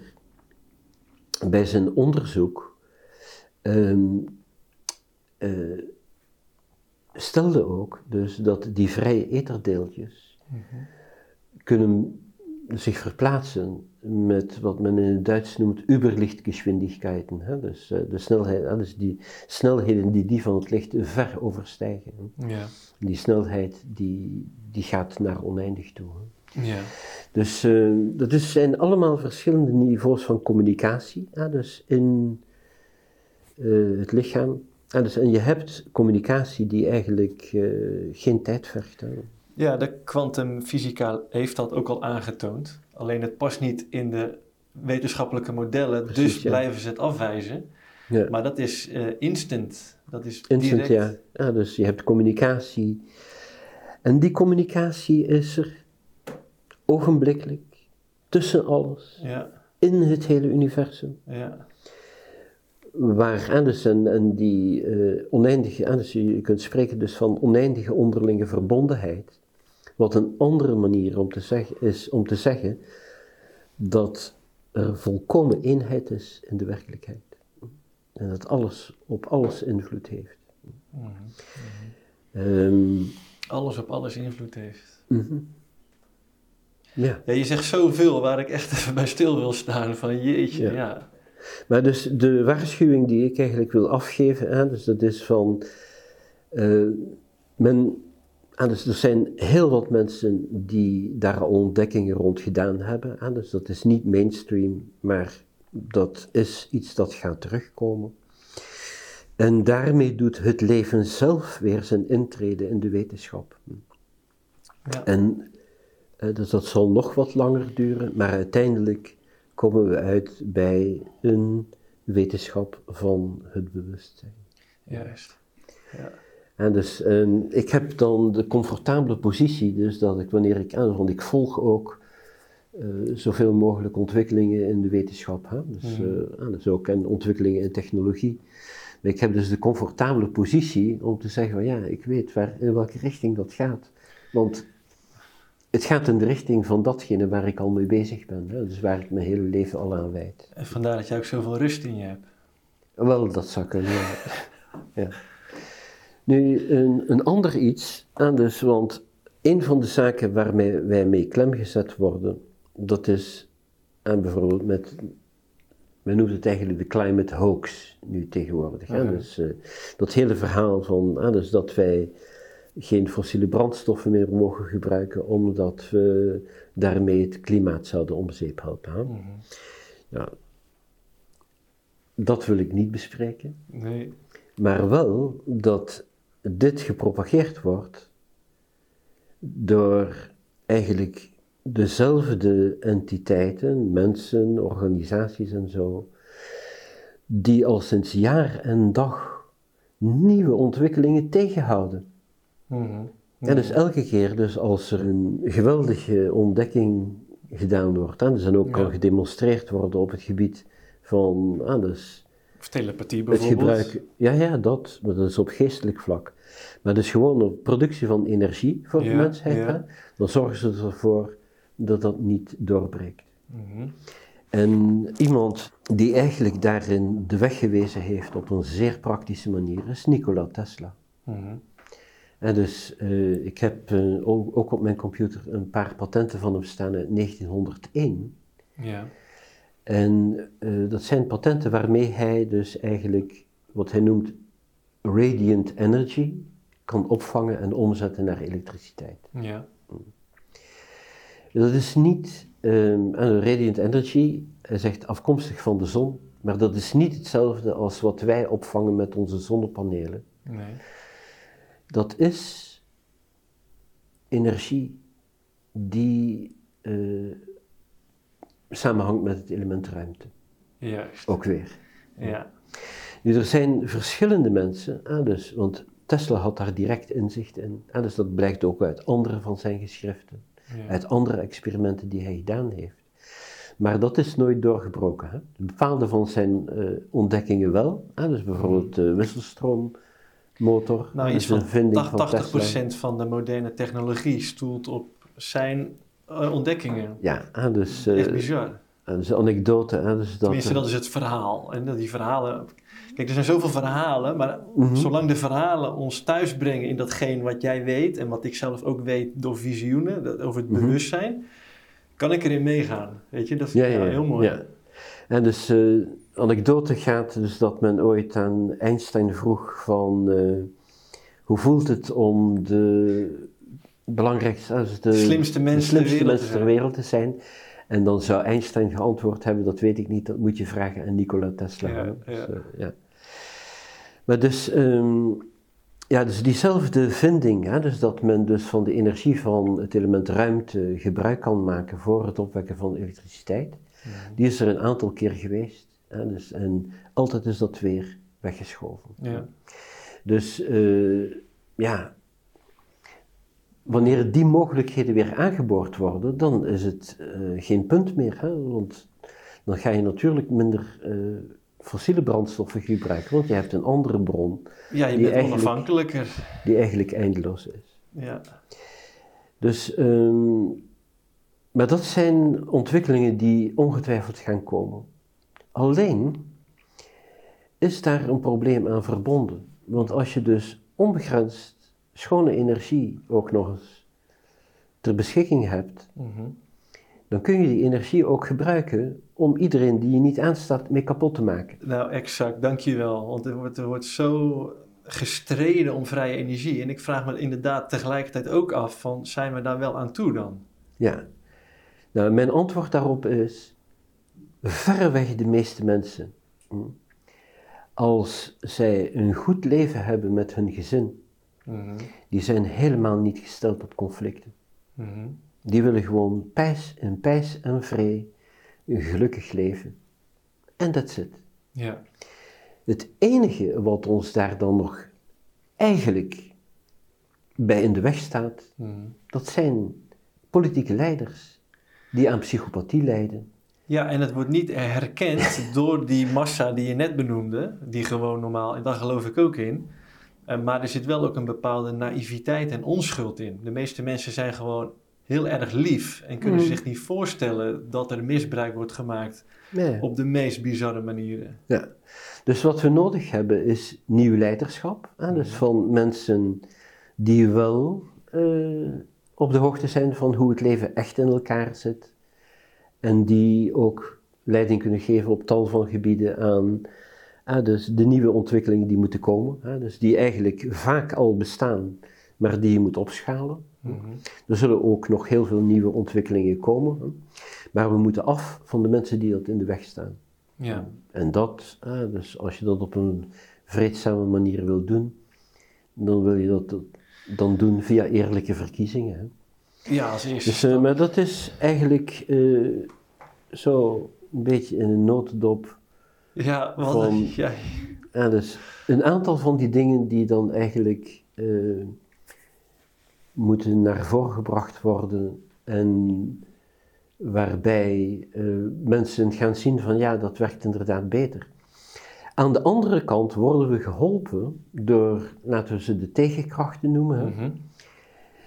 bij zijn onderzoek, ehm, eh, stelde ook dus dat die vrije etherdeeltjes kunnen zich verplaatsen met wat men in het Duits noemt Überlichtgeschwindigkeiten. Hè? Dus eh, de snelheid, dus die snelheden die die van het licht ver overstijgen. Ja. Die snelheid die, die gaat naar oneindig toe. hè. Ja. Dus eh, dat is, zijn allemaal verschillende niveaus van communicatie, dus in eh, het lichaam. dus, en je hebt communicatie die eigenlijk geen tijd vergt. hè. Ja, de kwantumfysica heeft dat ook al aangetoond. Alleen het past niet in de wetenschappelijke modellen, Precies, dus ja. blijven ze het afwijzen. Ja. Maar dat is eh, instant. Dat is Instant, direct. ja. ja. Dus je hebt communicatie. En die communicatie is er ogenblikkelijk, tussen alles, Ja, in het hele universum. ja, Waar Anderson en die eh, oneindige, Anderson, je kunt spreken dus van oneindige onderlinge verbondenheid. Wat een andere manier om te zeggen, is om te zeggen dat er volkomen eenheid is in de werkelijkheid. En dat alles op alles invloed heeft. Mhm. Ehm, alles op alles invloed heeft. mhm. Ja, Ja, je zegt zoveel waar ik echt *laughs* even bij stil wil staan. Van jeetje, Ja. ja. Maar dus de waarschuwing die ik eigenlijk wil afgeven, hè, dus dat is van, eh, men, ah, dus er zijn heel wat mensen die daar al ontdekkingen rond gedaan hebben, hè, dus dat is niet mainstream, maar dat is iets dat gaat terugkomen. En daarmee doet het leven zelf weer zijn intrede in de wetenschap. Ja. En uh, dus dat zal nog wat langer duren, maar uiteindelijk komen we uit bij een wetenschap van het bewustzijn. Juist. Ja. En dus uh, ik heb dan de comfortabele positie, dus dat ik wanneer ik aan, want ik volg ook uh, zoveel mogelijk ontwikkelingen in de wetenschap, hè? Dus, mm. dus ook en ontwikkelingen in technologie. Maar ik heb dus de comfortabele positie om te zeggen van ja, ik weet waar, in welke richting dat gaat. Want het gaat in de richting van datgene waar ik al mee bezig ben. Hè? Dus waar ik mijn hele leven al aan wijd. En vandaar dat jij ook zoveel rust in je hebt. Wel, dat zou kunnen, ja. *laughs* ja. Nu, een, een ander iets, aan dus, want een van de zaken waarmee wij mee klemgezet worden, dat is aan bijvoorbeeld met, men noemt het eigenlijk de climate hoax nu tegenwoordig. Hè? Dus, uh, dat hele verhaal van, ah, dus dat wij geen fossiele brandstoffen meer mogen gebruiken, omdat we daarmee het klimaat zouden om zeep helpen. Mm ja, dat wil ik niet bespreken. Nee. Maar wel dat dit gepropageerd wordt door eigenlijk dezelfde entiteiten, mensen, organisaties en zo, die al sinds jaar en dag nieuwe ontwikkelingen tegenhouden. Mm En dus elke keer dus als er een geweldige ontdekking gedaan wordt, en dus dan ook kan gedemonstreerd worden op het gebied van, ah, dus of telepathie bijvoorbeeld. Het gebruik, ja, ja, dat, maar dat is op geestelijk vlak. Maar dus gewoon op productie van energie voor de mensheid, dan zorgen ze ervoor dat dat niet doorbreekt. Mm En iemand die eigenlijk daarin de weg gewezen heeft op een zeer praktische manier is Nikola Tesla. Mm en dus uh, ik heb uh, ook, ook, op mijn computer een paar patenten van hem staan uit 1901. Ja. En uh, dat zijn patenten waarmee hij dus eigenlijk wat hij noemt radiant energy kan opvangen en omzetten naar elektriciteit. Ja. Dat is niet, um, radiant energy, hij zegt afkomstig van de zon, maar dat is niet hetzelfde als wat wij opvangen met onze zonnepanelen. Nee dat is energie die uh, samenhangt met het element ruimte. Juist. Ook weer. Ja. Nu, er zijn verschillende mensen, ah, dus, want Tesla had daar direct inzicht in. Ah, dus dat blijkt ook uit andere van zijn geschriften, uit andere experimenten die hij gedaan heeft. Maar dat is nooit doorgebroken. Hè? Bepaalde van zijn uh, ontdekkingen wel, ah, dus bijvoorbeeld de wisselstroom motor. Nou, iets van 80%, van de moderne technologie stoelt op zijn uh, ontdekkingen. Ja, dus... Uh, Echt bizar. Dus anekdote. Dus dat, Tenminste, dat is het verhaal. En die verhalen... Kijk, er zijn zoveel verhalen, maar mm -hmm. zolang de verhalen ons thuisbrengen in datgene wat jij weet en wat ik zelf ook weet door visioenen, over het mm -hmm. bewustzijn, kan ik erin meegaan. Weet je, dat is ja, ja, heel mooi. Ja. En dus uh, anekdote gaat dus dat men ooit aan Einstein vroeg van uh, hoe voelt het om de belangrijkste, als de, slimste mensen, de slimste mensen ter wereld te zijn. En dan zou Einstein geantwoord hebben, dat weet ik niet, dat moet je vragen aan Nikola Tesla. Ja, dus, ja. Uh, ja. Maar dus, um, ja, dus diezelfde vinding, hè, dus dat men dus van de energie van het element ruimte gebruik kan maken voor het opwekken van elektriciteit, mm -hmm. die is er een aantal keer geweest. Hè, dus, en altijd is dat weer weggeschoven. Ja. Dus uh, ja, wanneer die mogelijkheden weer aangeboord worden, dan is het uh, geen punt meer. Hè? Want dan ga je natuurlijk minder uh, fossiele brandstoffen gebruiken, want je hebt een andere bron. Ja, je bent onafhankelijker. Die eigenlijk eindeloos is. Ja. Dus, um, maar dat zijn ontwikkelingen die ongetwijfeld gaan komen. Alleen is daar een probleem aan verbonden. Want als je dus onbegrensd schone energie ook nog eens ter beschikking hebt, mm -hmm. dan kun je die energie ook gebruiken om iedereen die je niet aanstaat mee kapot te maken. Nou, exact, dankjewel. Want er wordt, er wordt zo gestreden om vrije energie. En ik vraag me inderdaad tegelijkertijd ook af van, zijn we daar wel aan toe dan? Ja. Nou, mijn antwoord daarop is, verreweg de meeste mensen, hm, als zij een goed leven hebben met hun gezin, Mhm, die zijn helemaal niet gesteld op conflicten. mhm. Die willen gewoon pijs en pijs en vree, een gelukkig leven. En that's it. Ja, Het enige wat ons daar dan nog eigenlijk bij in de weg staat, mhm. dat zijn politieke leiders die aan psychopathie lijden. ja, en het wordt niet herkend door die massa die je net benoemde, die gewoon normaal, en daar geloof ik ook in. Eh, maar er zit wel ook een bepaalde naïviteit en onschuld in. De meeste mensen zijn gewoon heel erg lief en kunnen Mm. zich niet voorstellen dat er misbruik wordt gemaakt Nee. op de meest bizarre manieren. Ja. Dus wat we nodig hebben is nieuw leiderschap. Hè? Dus van mensen die wel eh, op de hoogte zijn van hoe het leven echt in elkaar zit. En die ook leiding kunnen geven op tal van gebieden aan dus de nieuwe ontwikkelingen die moeten komen. Dus die eigenlijk vaak al bestaan, maar die je moet opschalen. Mhm. Er zullen ook nog heel veel nieuwe ontwikkelingen komen. Maar we moeten af van de mensen die dat in de weg staan. Ja, En dat, dus als je dat op een vreedzame manier wil doen, dan wil je dat dan doen via eerlijke verkiezingen. Hè? ja als eerste Dus, eh, maar dat is eigenlijk eh, zo een beetje in een notendop. Ja, wat, van- ja, Ah, dus een aantal van die dingen die dan eigenlijk eh, moeten naar voren gebracht worden en waarbij eh, mensen gaan zien van ja, dat werkt inderdaad beter. Aan de andere kant worden we geholpen door, laten we ze de tegenkrachten noemen, mhm.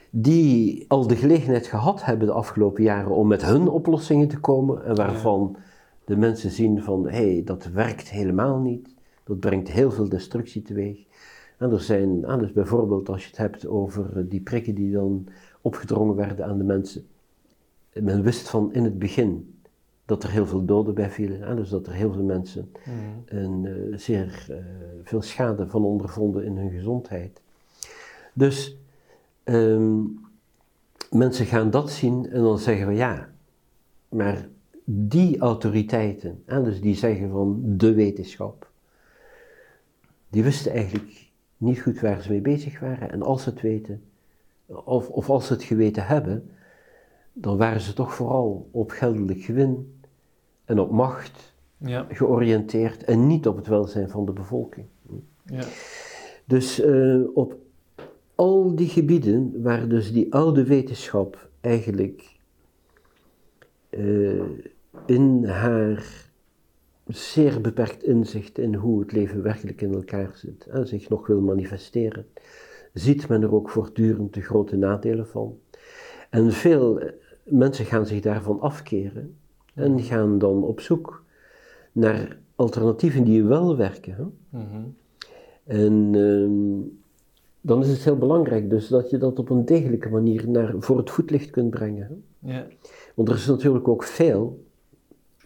die al de gelegenheid gehad hebben de afgelopen jaren om met hun oplossingen te komen en waarvan de mensen zien van hé, hey, dat werkt helemaal niet, dat brengt heel veel destructie teweeg. En er zijn, ah, dus bijvoorbeeld als je het hebt over die prikken die dan opgedrongen werden aan de mensen. Men wist van in het begin dat er heel veel doden bij vielen, hè, dus dat er heel veel mensen Mhm. en eh, zeer eh, veel schade van ondervonden in hun gezondheid. Dus ehm, mensen gaan dat zien en dan zeggen we ja, maar die autoriteiten, hè, dus die zeggen van de wetenschap, die wisten eigenlijk niet goed waar ze mee bezig waren. En als ze het weten, of, of als ze het geweten hebben, dan waren ze toch vooral op geldelijk gewin en op macht ja, georiënteerd en niet op het welzijn van de bevolking. ja, Dus eh, op al die gebieden waar dus die oude wetenschap eigenlijk eh, in haar zeer beperkt inzicht in hoe het leven werkelijk in elkaar zit en zich nog wil manifesteren, ziet men er ook voortdurend de grote nadelen van. En veel mensen gaan zich daarvan afkeren en gaan dan op zoek naar alternatieven die wel werken. Hè? mhm. En ehm, dan is het heel belangrijk dus dat je dat op een degelijke manier naar, voor het voetlicht kunt brengen. Hè? Want er is natuurlijk ook veel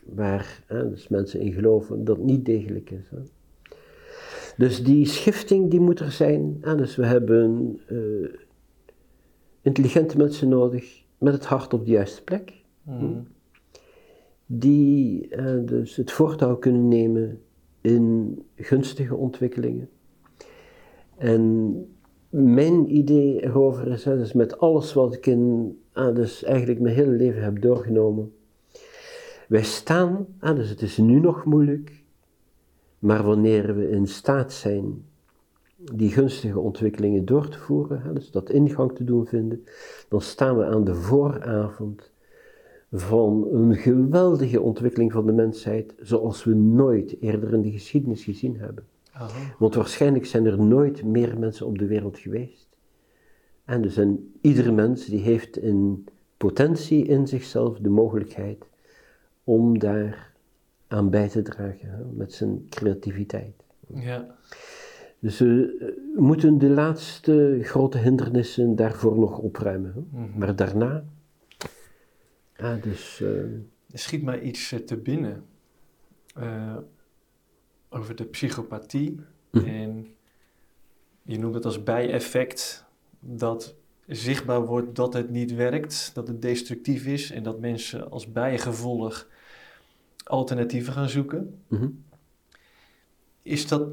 waar hè, dus mensen in geloven dat niet degelijk is. Hè? Dus die schifting die moet er zijn. Dus we hebben eh, intelligente mensen nodig met het hart op de juiste plek. mhm. die eh, dus het voortouw kunnen nemen in gunstige ontwikkelingen. En mijn idee erover is, hè, dus met alles wat ik in, ah, dus eigenlijk mijn hele leven heb doorgenomen. Wij staan, ah, dus het is nu nog moeilijk, maar wanneer we in staat zijn die gunstige ontwikkelingen door te voeren, dus dat ingang te doen vinden, dan staan we aan de vooravond van een geweldige ontwikkeling van de mensheid zoals we nooit eerder in de geschiedenis gezien hebben. Aha. Want waarschijnlijk zijn er nooit meer mensen op de wereld geweest. En dus en iedere mens die heeft in potentie in zichzelf de mogelijkheid om daar aan bij te dragen hè, met zijn creativiteit. Ja, Dus we eh, moeten de laatste grote hindernissen daarvoor nog opruimen. Hè. Mhm. Maar daarna Ja, dus... Uh... Er schiet mij iets uh, te binnen uh, over de psychopathie. Hm. En je noemt het als bijeffect dat zichtbaar wordt dat het niet werkt, dat het destructief is en dat mensen als bijgevolg alternatieven gaan zoeken. Mhm. Is dat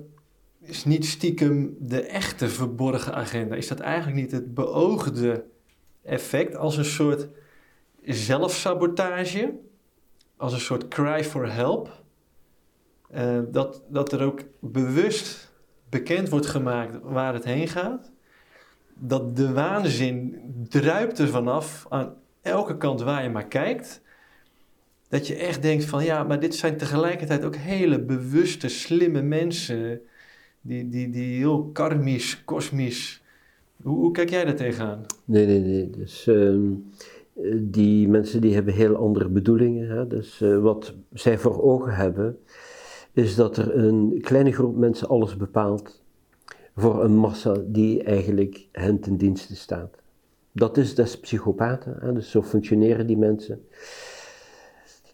is niet stiekem de echte verborgen agenda? Is dat eigenlijk niet het beoogde effect als een soort zelfsabotage, als een soort cry for help? Uh, dat, dat er ook bewust bekend wordt gemaakt waar het heen gaat. Dat de waanzin druipt er vanaf aan elke kant waar je maar kijkt. Dat je echt denkt van ja, maar dit zijn tegelijkertijd ook hele bewuste, slimme mensen. Die, die, die heel karmisch, kosmisch. Hoe, hoe kijk jij daar tegenaan? Nee, nee, nee. Dus uh, die mensen die hebben heel andere bedoelingen. Hè? Dus uh, wat zij voor ogen hebben, is dat er een kleine groep mensen alles bepaalt voor een massa die eigenlijk hen ten dienste staat. Dat is des psychopaten, hè? dus zo functioneren die mensen.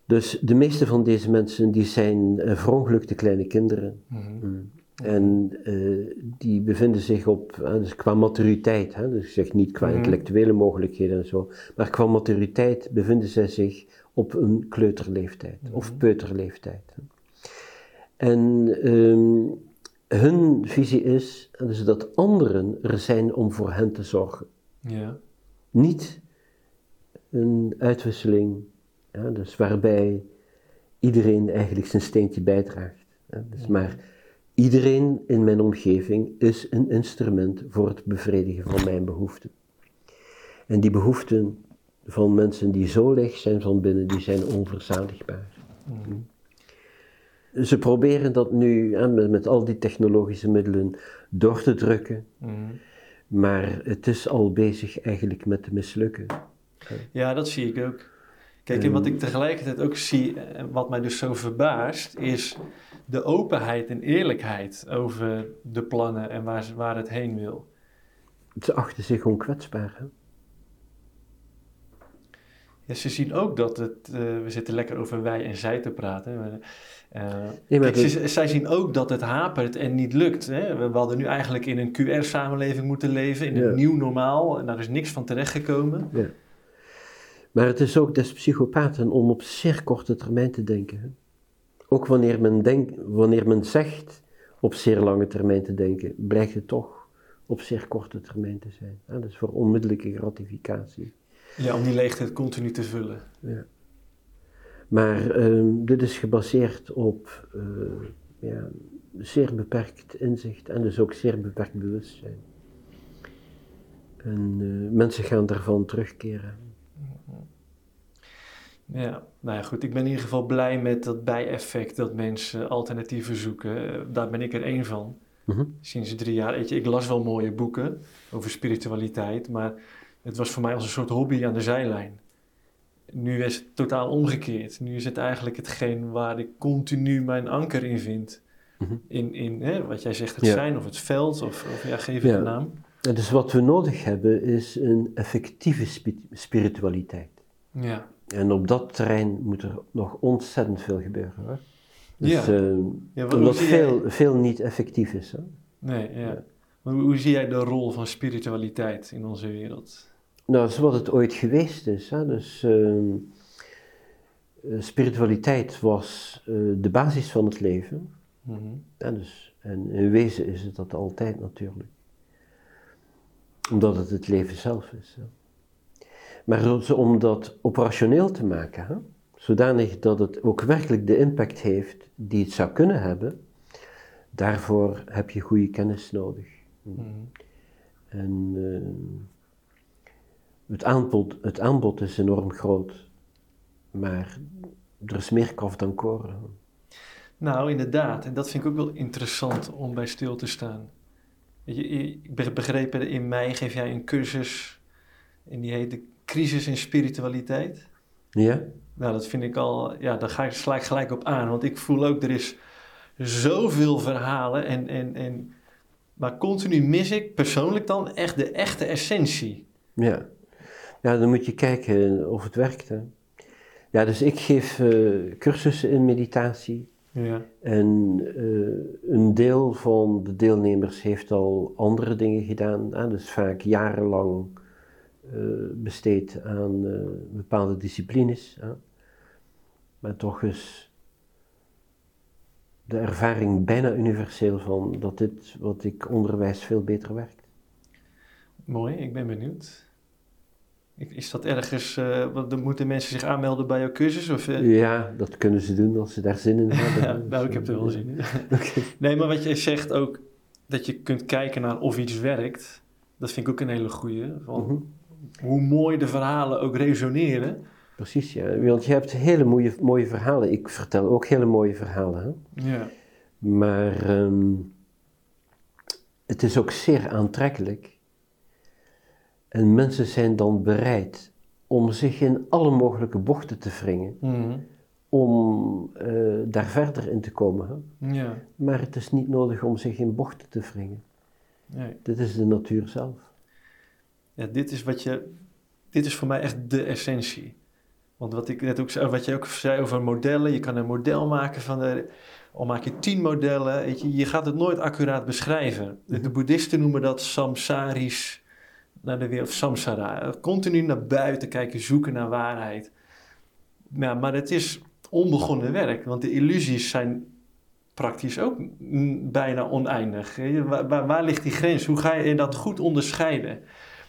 Dus de meeste van deze mensen die zijn uh, verongelukte kleine kinderen. Mm En uh, die bevinden zich op, uh, dus qua maturiteit, hè, dus ik zeg niet qua Mhm. intellectuele mogelijkheden en zo, maar qua maturiteit bevinden zij zich op een kleuterleeftijd of Mhm. peuterleeftijd. hè. En ehm, hun visie is dus dat anderen er zijn om voor hen te zorgen. Ja. Niet een uitwisseling, ja, dus waarbij iedereen eigenlijk zijn steentje bijdraagt. Dus maar iedereen in mijn omgeving is een instrument voor het bevredigen van mijn behoeften. En die behoeften van mensen die zo leeg zijn van binnen, die zijn onverzadigbaar. Mhm. Ze proberen dat nu met, met al die technologische middelen door te drukken, Mhm. maar het is al bezig eigenlijk met te mislukken. Ja, dat zie ik ook. Kijk, en wat ik tegelijkertijd ook zie, en wat mij dus zo verbaast, is de openheid en eerlijkheid over de plannen en waar, waar het heen wil. Ze achten zich onkwetsbaar. Hè? Ja, ze zien ook dat het, eh, we zitten lekker over wij en zij te praten. maar, eh, Nee, maar kijk, dat- ze- zij zien ook dat het hapert en niet lukt. Hè? We, we hadden nu eigenlijk in een QR-samenleving moeten leven, in een nieuw normaal. En daar is niks van terechtgekomen. Ja. Maar het is ook des psychopaten om op zeer korte termijn te denken. Ook wanneer men, denkt, wanneer men zegt op zeer lange termijn te denken, blijkt het toch op zeer korte termijn te zijn. Hè? Dus voor onmiddellijke gratificatie. Ja, om die leegte continu te vullen. Ja. Maar ehm, dit is gebaseerd op eh, ja, zeer beperkt inzicht en dus ook zeer beperkt bewustzijn. En eh, mensen gaan daarvan terugkeren. Ja, nou ja, goed. Ik ben in ieder geval blij met dat bijeffect dat mensen alternatieven zoeken. Eh, Daar ben ik er één van. Mhm. Sinds drie jaar. Weet je, ik las wel mooie boeken over spiritualiteit, maar het was voor mij als een soort hobby aan de zijlijn. Nu is het totaal omgekeerd. Nu is het eigenlijk hetgeen waar ik continu mijn anker in vind. Mhm. In, in hè, wat jij zegt, het Ja. zijn of het veld, of, of ja, geef het Ja. een naam. En dus wat we nodig hebben is een effectieve spi- spiritualiteit. Ja, En op dat terrein moet er nog ontzettend veel gebeuren hoor. Dus, Ja. hoe omdat jij- veel, veel niet effectief is. Hè? Nee, ja. Ja. Maar hoe, hoe zie jij de rol van spiritualiteit in onze wereld? Nou, dat is wat het ooit geweest is. Hè? Dus ehm, eh, spiritualiteit was eh, de basis van het leven. Mhm. Ja, dus, en in wezen is het dat altijd natuurlijk. Omdat het het leven zelf is. Hè. Maar om dat operationeel te maken, hè, zodanig dat het ook werkelijk de impact heeft die het zou kunnen hebben, daarvoor heb je goede kennis nodig. Mhm. En eh, het, aanbod, het aanbod is enorm groot, maar er is meer kaf dan koren. Nou, inderdaad. En dat vind ik ook wel interessant om bij stil te staan. Ik be- begrepen, in mei geef jij een cursus en die heet de Crisis in Spiritualiteit. Ja? Nou, dat vind ik al, ja, daar ga ik, sla ik gelijk op aan. Want ik voel ook, er is zoveel verhalen en, en, en, maar continu mis ik persoonlijk dan echt de echte essentie. Ja. Ja, dan moet je kijken of het werkt. Hè. Ja, dus ik geef eh, cursussen in meditatie. Ja. En eh, een deel van de deelnemers heeft al andere dingen gedaan. Hè? Dus vaak jarenlang eh, besteed aan eh, bepaalde disciplines. Hè? Maar toch is de ervaring bijna universeel van dat dit wat ik onderwijs veel beter werkt. Mooi, ik ben benieuwd. Is dat ergens, eh, want dan moeten mensen zich aanmelden bij jouw cursus? Of, eh? Ja, dat kunnen ze doen als ze daar zin in *laughs* hebben. Ja, nou, ik heb er wel zin in. *laughs* Nee, maar wat je zegt ook, dat je kunt kijken naar of iets werkt, dat vind ik ook een hele goeie. Van Mhm. Hoe mooi de verhalen ook resoneren. Precies, ja. Want je hebt hele mooie, mooie verhalen. Ik vertel ook hele mooie verhalen. Hè? Ja. Maar ehm, het is ook zeer aantrekkelijk. En mensen zijn dan bereid om zich in alle mogelijke bochten te wringen. Mhm. Om eh, daar verder in te komen. Hè? Ja. Maar het is niet nodig om zich in bochten te wringen. Nee. Dit is de natuur zelf. Ja, dit is wat je, dit is voor mij echt de essentie. Want wat ik net ook zei, wat je ook zei over modellen, je kan een model maken van de, al maak je tien modellen, weet je, je gaat het nooit accuraat beschrijven. De, de boeddhisten noemen dat samsarisch, naar de wereld, samsara. Continu naar buiten kijken, zoeken naar waarheid. Ja, maar het is onbegonnen werk, want de illusies zijn praktisch ook bijna oneindig. hè. Waar, waar, waar ligt die grens? Hoe ga je dat goed onderscheiden?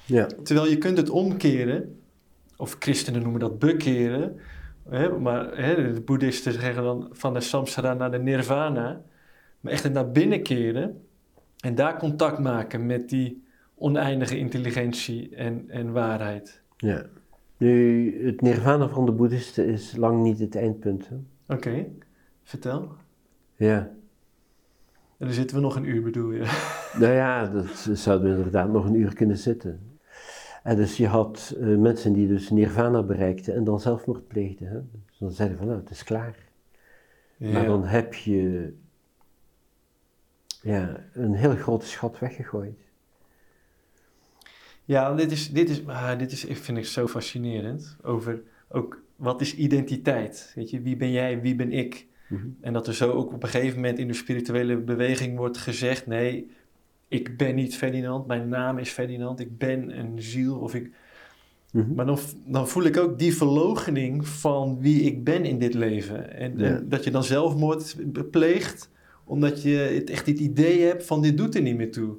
Ja. Terwijl je kunt het omkeren, of christenen noemen dat bekeren, hè, maar hè, de boeddhisten zeggen dan van de samsara naar de nirvana, maar echt het naar binnen keren en daar contact maken met die oneindige intelligentie en, en waarheid. ja. Nu, het nirvana van de boeddhisten is lang niet het eindpunt. Oké, vertel. Ja. En dan zitten we nog een uur, bedoel je? *laughs* Nou ja, dat zouden we inderdaad nog een uur kunnen zitten. En dus je had eh, mensen die dus nirvana bereikten en dan zelfmoord pleegden. Hè? Dus dan zeiden van nou, het is klaar. Maar dan heb je ja, een hele grote schat weggegooid. Ja, dit is, dit is, ah, dit is, ik vind ik zo fascinerend. Over ook, wat is identiteit? Weet je, wie ben jij, wie ben ik? Mhm. En dat er zo ook op een gegeven moment in de spirituele beweging wordt gezegd: nee, ik ben niet Ferdinand, mijn naam is Ferdinand, ik ben een ziel. Of ik... Mhm. Maar dan, dan voel ik ook die verloochening van wie ik ben in dit leven. En, Ja. en dat je dan zelfmoord pleegt, omdat je het echt het idee hebt van dit doet er niet meer toe.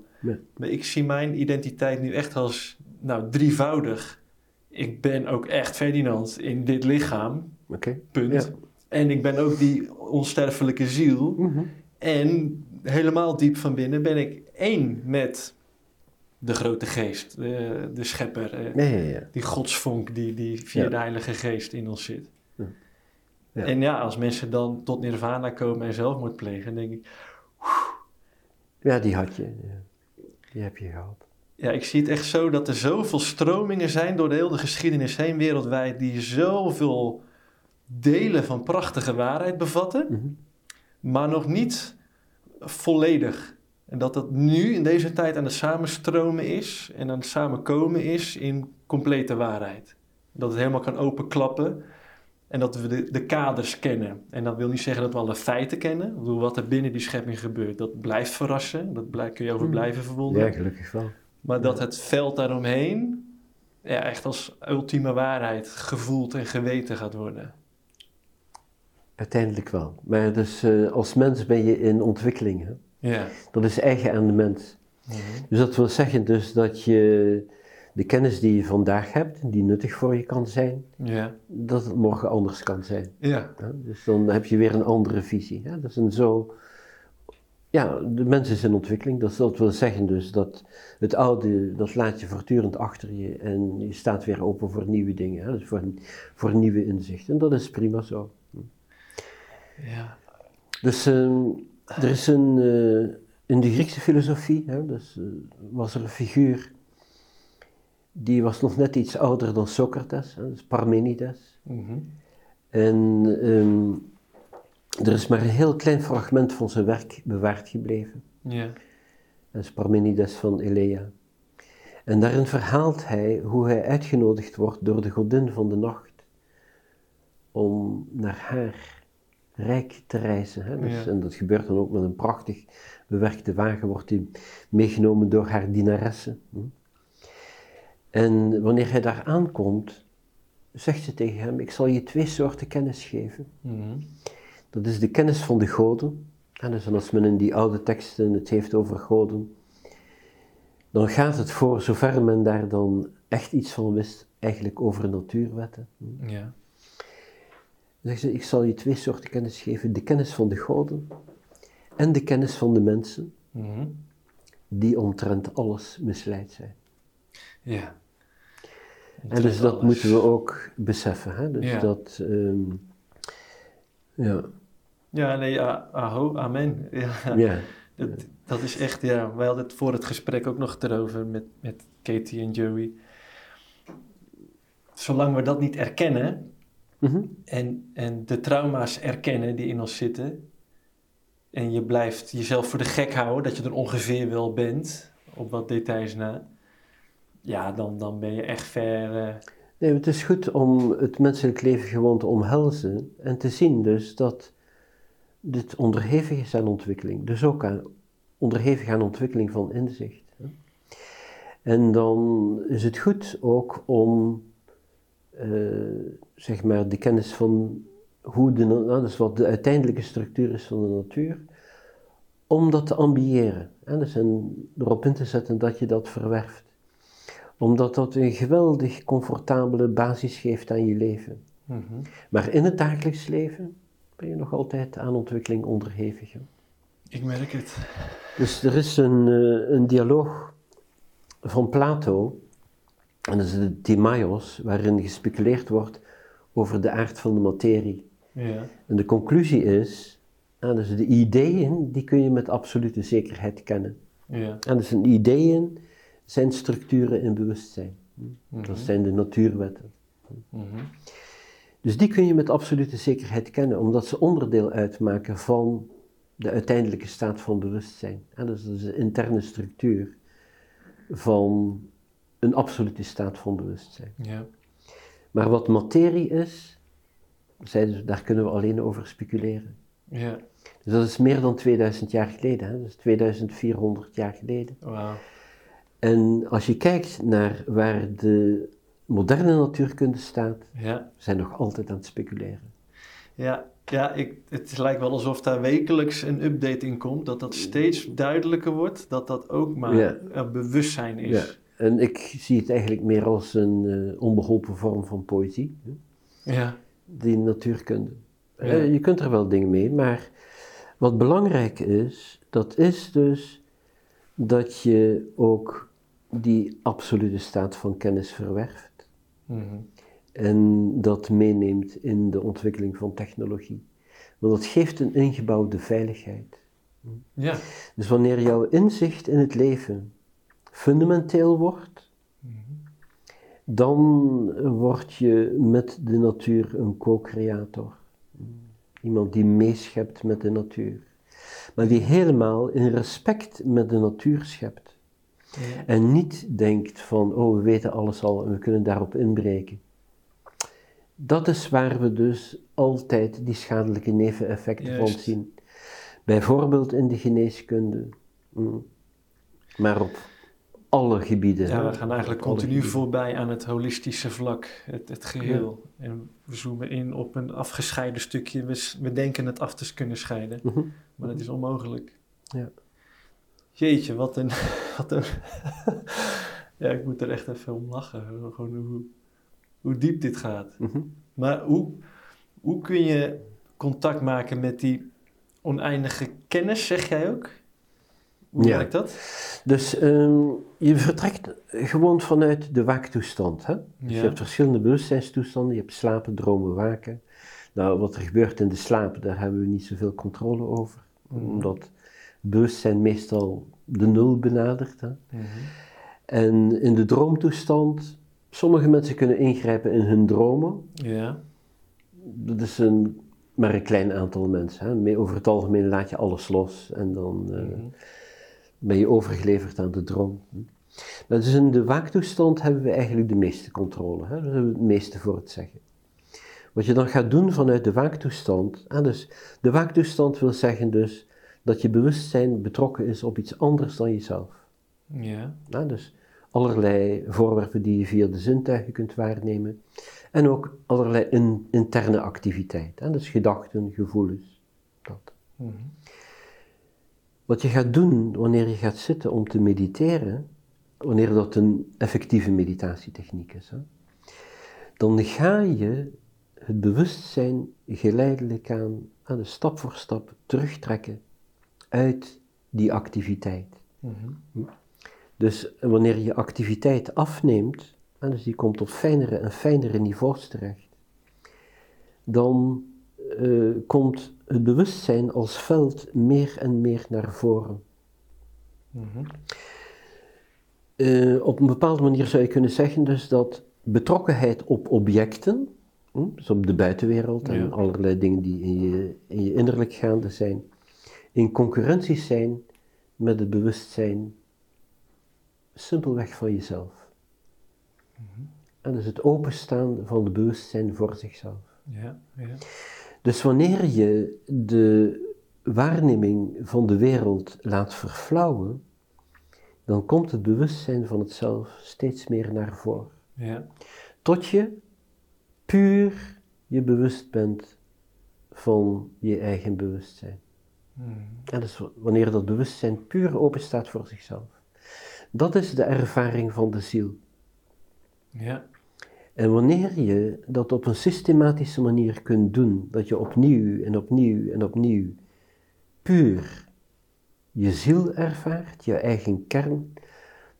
Maar ik zie mijn identiteit nu echt als nou, drievoudig. Ik ben ook echt Ferdinand in dit lichaam, Oké. punt. Ja. En ik ben ook die onsterfelijke ziel. Mhm. En helemaal diep van binnen ben ik één met de grote geest, de, de schepper, eh, Ja, ja, ja. die godsvonk die, die via de Heilige Geest in ons zit. Ja. En ja, als mensen dan tot nirvana komen en zelfmoord plegen, denk ik, Ja, die had je. Ja. Die heb je gehad. ja, ik zie het echt zo dat er zoveel stromingen zijn door de hele geschiedenis heen wereldwijd die zoveel delen van prachtige waarheid bevatten, Mhm. maar nog niet volledig. En dat dat nu in deze tijd aan het samenstromen is en aan het samenkomen is in complete waarheid. Dat het helemaal kan openklappen en dat we de, de kaders kennen. En dat wil niet zeggen dat we alle feiten kennen. Ik bedoel, wat er binnen die schepping gebeurt, dat blijft verrassen. Dat blij- kun je over Mhm. blijven verwonderen. Ja, gelukkig wel. Maar dat het veld daaromheen ja, echt als ultieme waarheid gevoeld en geweten gaat worden. Uiteindelijk wel. Maar dus eh, als mens ben je in ontwikkeling. Hè? Ja. Dat is eigen aan de mens. Mhm. Dus dat wil zeggen dus dat je de kennis die je vandaag hebt, die nuttig voor je kan zijn, Ja. dat het morgen anders kan zijn. Ja. Dus dan heb je weer een andere visie. Hè? Dat is een zo... Ja, de mens is in ontwikkeling. Dat wil zeggen dus dat het oude, dat laat je voortdurend achter je en je staat weer open voor nieuwe dingen. Hè? Dus voor, voor nieuwe inzichten. En dat is prima zo. Ja. Dus ehm, er is een, eh, in de Griekse filosofie, hè, dus, eh, was er een figuur, die was nog net iets ouder dan Socrates, dus Parmenides. Mhm. En ehm, er is maar een heel klein fragment van zijn werk bewaard gebleven. Ja. Dat is Parmenides van Elea. En daarin verhaalt hij hoe hij uitgenodigd wordt door de godin van de nacht om naar haar rijk te reizen. Hè? Dus, Ja. En dat gebeurt dan ook met een prachtig bewerkte wagen, wordt die meegenomen door haar dienaresse. hm. En wanneer hij daar aankomt, zegt ze tegen hem, ik zal je twee soorten kennis geven. Mhm. Dat is de kennis van de goden. En dus als men in die oude teksten het heeft over goden, dan gaat het voor zover men daar dan echt iets van wist, eigenlijk over natuurwetten. Ja. Dan zegt ze, ik zal je twee soorten kennis geven. De kennis van de goden en de kennis van de mensen, Mhm. die omtrent alles misleid zijn. Ja. En dus dat Alles. moeten we ook beseffen. Hè? Dus Ja. dat, ehm, ja, Ja, nee, ja, aho, amen. Ja. ja, Dat, dat is echt, ja, wij hadden het voor het gesprek ook nog erover met, met Katie en Joey. Zolang we dat niet erkennen Mhm. en, en de trauma's erkennen die in ons zitten, en je blijft jezelf voor de gek houden dat je er ongeveer wel bent, op wat details na, ja, dan, dan ben je echt ver. eh, Nee, het is goed om het menselijk leven gewoon te omhelzen en te zien dus dat dit onderhevig is aan ontwikkeling. Dus ook aan, onderhevig aan ontwikkeling van inzicht. En dan is het goed ook om, eh, zeg maar, de kennis van hoe de, nou, dus wat de uiteindelijke structuur is van de natuur, om dat te ambiëren. Hè? Dus en erop in te zetten dat je dat verwerft omdat dat een geweldig comfortabele basis geeft aan je leven. mhm. Maar in het dagelijks leven ben je nog altijd aan ontwikkeling onderhevig. hè. Ik merk het. Dus er is een, eh, een dialoog van Plato, en dat is de Timaios, waarin gespeculeerd wordt over de aard van de materie. Ja. En de conclusie is, ah, dus de ideeën, die kun je met absolute zekerheid kennen. Ja. En dus een ideeën zijn structuren in bewustzijn. Mhm. Dat zijn de natuurwetten. Mhm. Dus die kun je met absolute zekerheid kennen, omdat ze onderdeel uitmaken van de uiteindelijke staat van bewustzijn. En dus dat is de interne structuur van een absolute staat van bewustzijn. Ja. Maar wat materie is, zeiden daar kunnen we alleen over speculeren. Ja. Dus dat is meer dan 2000 jaar geleden, hè? dat is 2400 jaar geleden. Wauw. En als je kijkt naar waar de moderne natuurkunde staat, Ja. zijn nog altijd aan het speculeren. Ja, ja ik, het lijkt wel alsof daar wekelijks een update in komt. Dat dat steeds duidelijker wordt. Dat dat ook maar Ja. een bewustzijn is. Ja, en ik zie het eigenlijk meer als een eh, onbeholpen vorm van poëzie, hè? Ja. die natuurkunde. Ja. Eh, je kunt er wel dingen mee, maar wat belangrijk is, dat is dus dat je ook die absolute staat van kennis verwerft Mhm. en dat meeneemt in de ontwikkeling van technologie. Want dat geeft een ingebouwde veiligheid. Ja. Dus wanneer jouw inzicht in het leven fundamenteel wordt, Mhm. dan word je met de natuur een co-creator. Iemand die meeschept met de natuur. Maar die helemaal in respect met de natuur schept. Ja. En niet denkt van, oh, we weten alles al en we kunnen daarop inbreken. Dat is waar we dus altijd die schadelijke neveneffecten van zien. Bijvoorbeeld in de geneeskunde. Mm. Maar op alle gebieden. Ja, we gaan eigenlijk continu voorbij aan het holistische vlak, het, het geheel. En we zoomen in op een afgescheiden stukje. We denken het af te kunnen scheiden, Mhm. maar dat is onmogelijk. Ja. Jeetje, wat een... *laughs* Wat een *laughs* ja, ik moet er echt even om lachen. Gewoon hoe, hoe diep dit gaat. Mhm. Maar hoe, hoe kun je contact maken met die oneindige kennis, zeg jij ook? Hoe Ja. werkt dat? Dus ehm, je vertrekt gewoon vanuit de waaktoestand. Hè? Dus Ja. je hebt verschillende bewustzijnstoestanden. Je hebt slapen, dromen, waken. Nou, wat er gebeurt in de slaap, daar hebben we niet zoveel controle over. Mhm. Omdat bewustzijn meestal de nul benadert. Hè? Mhm. En in de droomtoestand, sommige mensen kunnen ingrijpen in hun dromen. Ja. Dat is een, maar een klein aantal mensen. Hè? Over het algemeen laat je alles los en dan eh, Mhm. ben je overgeleverd aan de droom. Maar dus in de waaktoestand hebben we eigenlijk de meeste controle. Hè? Daar hebben we het meeste voor het zeggen. Wat je dan gaat doen vanuit de waaktoestand, ah, dus de waaktoestand wil zeggen dus dat je bewustzijn betrokken is op iets anders dan jezelf. Ja. Ah, dus allerlei voorwerpen die je via de zintuigen kunt waarnemen. En ook allerlei in- interne activiteit. Ah, dus gedachten, gevoelens. Dat. Mhm. Wat je gaat doen wanneer je gaat zitten om te mediteren, wanneer dat een effectieve meditatietechniek is, hè, dan ga je het bewustzijn geleidelijk aan, aan de stap voor stap terugtrekken uit die activiteit. Mhm. Dus wanneer je activiteit afneemt, en dus die komt op fijnere en fijnere niveaus terecht, dan eh, komt het bewustzijn als veld meer en meer naar voren. Mhm. Eh, op een bepaalde manier zou je kunnen zeggen dus dat betrokkenheid op objecten, hm, dus op de buitenwereld en Ja. allerlei dingen die in je, in je innerlijk gaande zijn, in concurrentie zijn met het bewustzijn simpelweg van jezelf. En dus het openstaan van het bewustzijn voor zichzelf. Ja, ja. Dus wanneer je de waarneming van de wereld laat verflauwen, dan komt het bewustzijn van het zelf steeds meer naar voren. Ja. Tot je puur je bewust bent van je eigen bewustzijn. Mhm. En dus wanneer dat bewustzijn puur open staat voor zichzelf. Dat is de ervaring van de ziel. Ja. En wanneer je dat op een systematische manier kunt doen, dat je opnieuw en opnieuw en opnieuw puur je ziel ervaart, je eigen kern,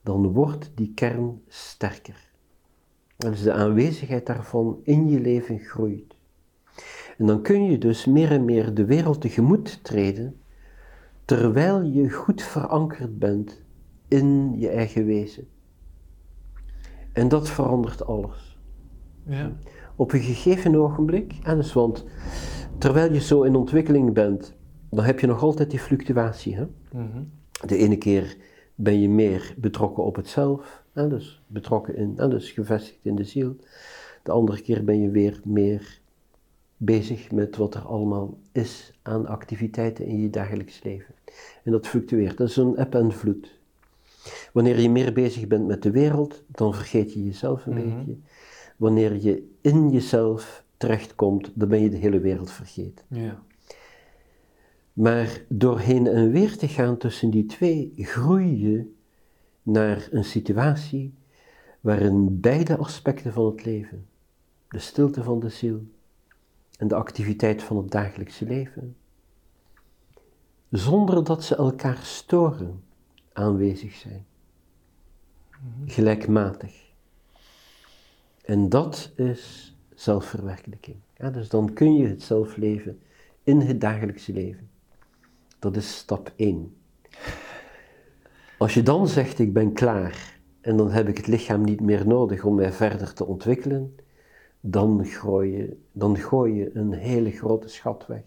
dan wordt die kern sterker. En dus de aanwezigheid daarvan in je leven groeit. En dan kun je dus meer en meer de wereld tegemoet treden, terwijl je goed verankerd bent in je eigen wezen. En dat verandert alles Ja. op een gegeven ogenblik, en dus want terwijl je zo in ontwikkeling bent, dan heb je nog altijd die fluctuatie. Hè? Mhm. De ene keer ben je meer betrokken op het zelf, hè? dus betrokken in, en dus gevestigd in de ziel. De andere keer ben je weer meer bezig met wat er allemaal is aan activiteiten in je dagelijks leven. En dat fluctueert, dat is een eb en vloed. Wanneer je meer bezig bent met de wereld, dan vergeet je jezelf een Mhm. beetje. Wanneer je in jezelf terechtkomt, dan ben je de hele wereld vergeten. Ja. Maar doorheen en weer te gaan tussen die twee, groei je naar een situatie waarin beide aspecten van het leven, de stilte van de ziel en de activiteit van het dagelijkse leven, zonder dat ze elkaar storen, aanwezig zijn. Gelijkmatig. En dat is zelfverwerkelijking. Ja, dus dan kun je het zelf leven in het dagelijkse leven. Dat is stap 1. Als je dan zegt, ik ben klaar en dan heb ik het lichaam niet meer nodig om mij verder te ontwikkelen, dan gooi je, dan gooi je een hele grote schat weg.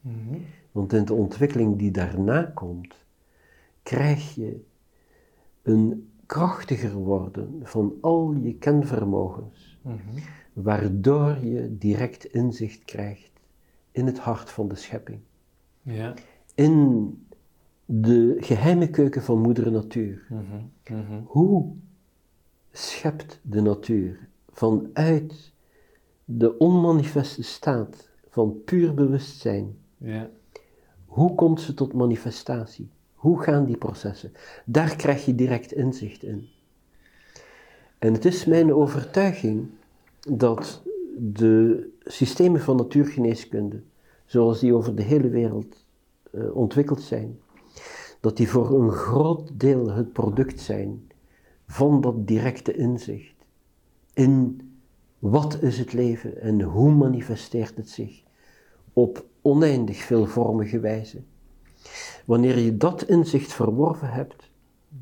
Mhm. Want in de ontwikkeling die daarna komt, krijg je een krachtiger worden van al je kenvermogens, Mhm. waardoor je direct inzicht krijgt in het hart van de schepping. Ja. in de geheime keuken van moeder natuur. Mhm. Hoe schept de natuur vanuit de onmanifeste staat van puur bewustzijn? Ja. Hoe komt ze tot manifestatie? Hoe gaan die processen? Daar krijg je direct inzicht in. En het is mijn overtuiging dat de systemen van natuurgeneeskunde, zoals die over de hele wereld eh, ontwikkeld zijn, dat die voor een groot deel het product zijn van dat directe inzicht in wat is het leven en hoe manifesteert het zich op oneindig veelvormige wijze. Wanneer je dat inzicht verworven hebt,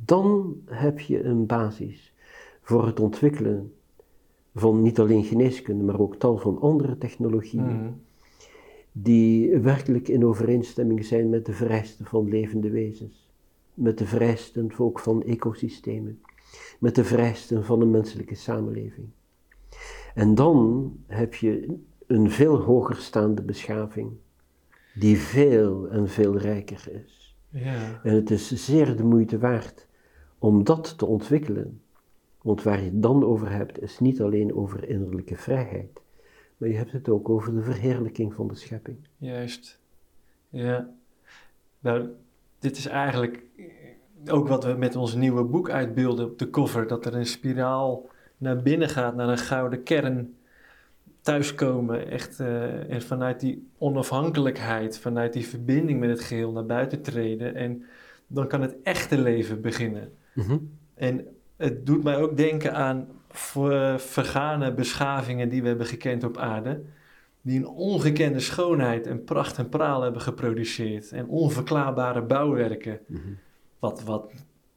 dan heb je een basis voor het ontwikkelen van niet alleen geneeskunde, maar ook tal van andere technologieën Mhm. die werkelijk in overeenstemming zijn met de vereisten van levende wezens, met de vereisten ook van ecosystemen, met de vereisten van een menselijke samenleving. En dan heb je een veel hoger staande beschaving, die veel en veel rijker is. Ja. En het is zeer de moeite waard om dat te ontwikkelen. Want waar je het dan over hebt, is niet alleen over innerlijke vrijheid, maar je hebt het ook over de verheerlijking van de schepping. Juist. Ja. Nou, dit is eigenlijk ook wat we met ons nieuwe boek uitbeelden op de cover. Dat er een spiraal naar binnen gaat, naar een gouden kern. Thuiskomen, echt. eh, en vanuit die onafhankelijkheid, vanuit die verbinding met het geheel naar buiten treden. En dan kan het echte leven beginnen. En het doet mij ook denken aan ver- vergane beschavingen die we hebben gekend op aarde. Die een ongekende schoonheid en pracht en praal hebben geproduceerd. En onverklaarbare bouwwerken. Wat, wat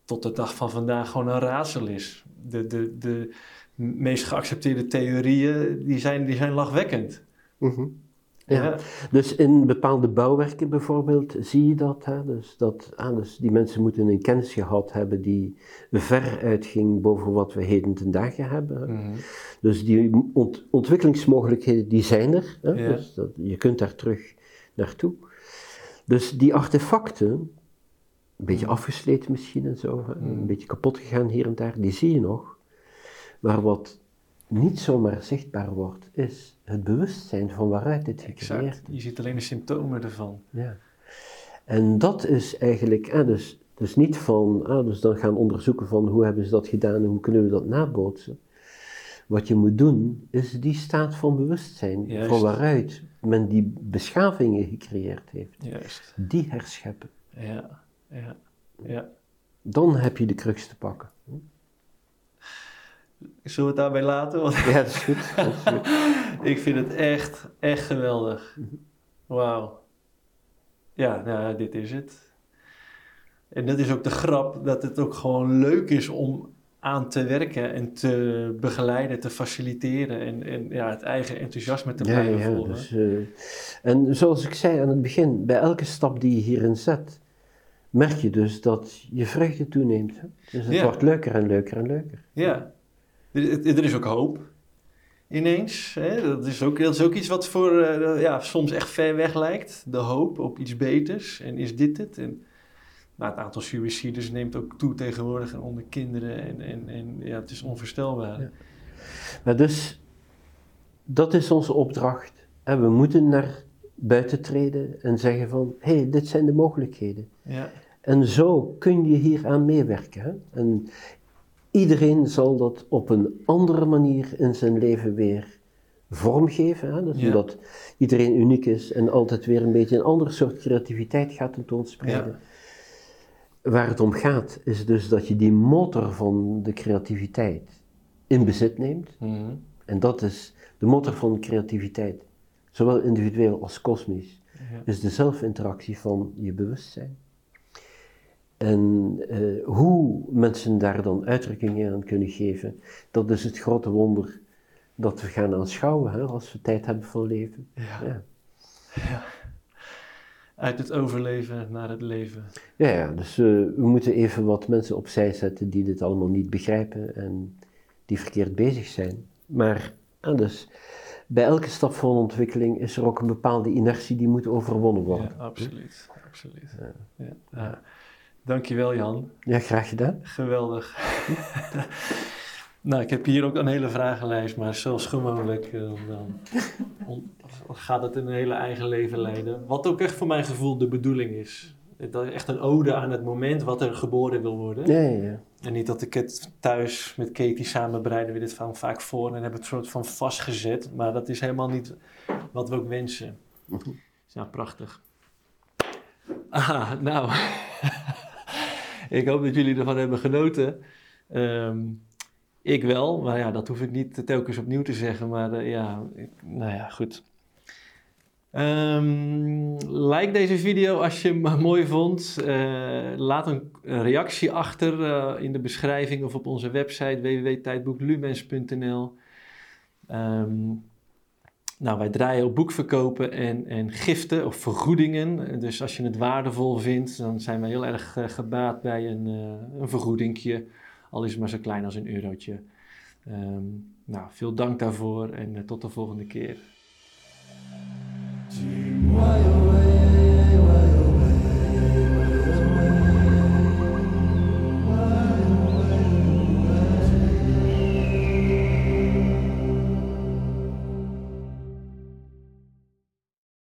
tot de dag van vandaag gewoon een raadsel is. De, de, de meest geaccepteerde theorieën die zijn, die zijn lachwekkend. Ja. Dus in bepaalde bouwwerken bijvoorbeeld zie je dat. Hè? Dus, dat ah, dus die mensen moeten een kennis gehad hebben die ver uitging boven wat we heden ten dagen hebben. hè. Mhm. Dus die ont- ontwikkelingsmogelijkheden die zijn er. Hè? Ja. Dus dat, je kunt daar terug naartoe. Dus die artefacten, een beetje afgesleten misschien en zo, Mhm. een beetje kapot gegaan hier en daar, die zie je nog. Maar wat niet zomaar zichtbaar wordt, is het bewustzijn van waaruit dit gecreëerd. Je ziet alleen de symptomen ervan. ja. En dat is eigenlijk, ah, dus, dus niet van, ah, dus dan gaan onderzoeken van hoe hebben ze dat gedaan en hoe kunnen we dat nabootsen. Wat je moet doen, is die staat van bewustzijn, Juist. van waaruit men die beschavingen gecreëerd heeft, Juist. die herscheppen. Ja, ja, ja. Dan heb je de crux te pakken. Zullen we het daarbij laten? Want Ja, dat is goed. Dat is goed. *laughs* ik vind het echt, echt geweldig. Wauw. Ja, nou, dit is het. En dat is ook de grap, dat het ook gewoon leuk is om aan te werken en te begeleiden, te faciliteren en, en ja, het eigen enthousiasme te Ja, blijven ja, volgen. dus, eh, en zoals ik zei aan het begin, bij elke stap die je hierin zet, merk je dus dat je vreugde toeneemt. Hè? Dus het Ja. wordt leuker en leuker en leuker. Ja, er, er is ook hoop ineens. Hè? Dat, is ook, dat is ook iets wat voor eh, ja, soms echt ver weg lijkt. De hoop op iets beters. En is dit het? En, nou, het aantal suicides neemt ook toe tegenwoordig en onder kinderen. En, en, en ja, het is onvoorstelbaar. Ja. Maar dus, dat is onze opdracht. En we moeten naar buiten treden en zeggen van, hé, hey, dit zijn de mogelijkheden. Ja, En zo kun je hieraan meewerken. Hè? En iedereen zal dat op een andere manier in zijn leven weer vormgeven. Hè? Dus Ja. Omdat iedereen uniek is en altijd weer een beetje een ander soort creativiteit gaat tentoonspreiden. Ja. Waar het om gaat, is dus dat je die motor van de creativiteit in bezit neemt. Mhm. En dat is de motor van creativiteit, zowel individueel als kosmisch, ja. is de zelfinteractie van je bewustzijn. En eh, hoe mensen daar dan uitdrukkingen aan kunnen geven, dat is het grote wonder dat we gaan aanschouwen hè, als we tijd hebben voor leven. Ja. Ja. Ja. Uit het overleven naar het leven. Ja, ja, dus eh, we moeten even wat mensen opzij zetten die dit allemaal niet begrijpen en die verkeerd bezig zijn. Maar ah, dus, bij elke stap van ontwikkeling is er ook een bepaalde inertie die moet overwonnen worden. Ja, absoluut. absoluut. Ja. Ja. Dankjewel Jan. Ja, graag gedaan. Geweldig. *laughs* nou, ik heb hier ook een hele vragenlijst, maar zoals gewoonlijk eh, dan gaat het een hele eigen leven leiden. Wat ook echt voor mijn gevoel de bedoeling is. Dat is echt een ode aan het moment wat er geboren wil worden. Ja, ja, ja. En niet dat ik het thuis met Katie samen bereiden we dit van vaak voor en hebben het soort van vastgezet. Maar dat is helemaal niet wat we ook wensen. Ja, prachtig. Ah, nou. *laughs* ik hoop dat jullie ervan hebben genoten. Ehm, ik wel, maar ja, dat hoef ik niet telkens opnieuw te zeggen. Maar eh, ja, ik- nou ja, goed. Ehm, like deze video als je hem *laughs* mooi vond. Eh, laat een reactie achter eh, in de beschrijving of op onze website www.tijdboeklumens.nl. Ehm, nou, wij draaien op boekverkopen en, en giften of vergoedingen. Dus als je het waardevol vindt, dan zijn wij heel erg eh, gebaat bij een, een vergoedingje. Al is het maar zo klein als een eurotje. Ehm, nou, veel dank daarvoor en tot de volgende keer. Tim Wild. Oh,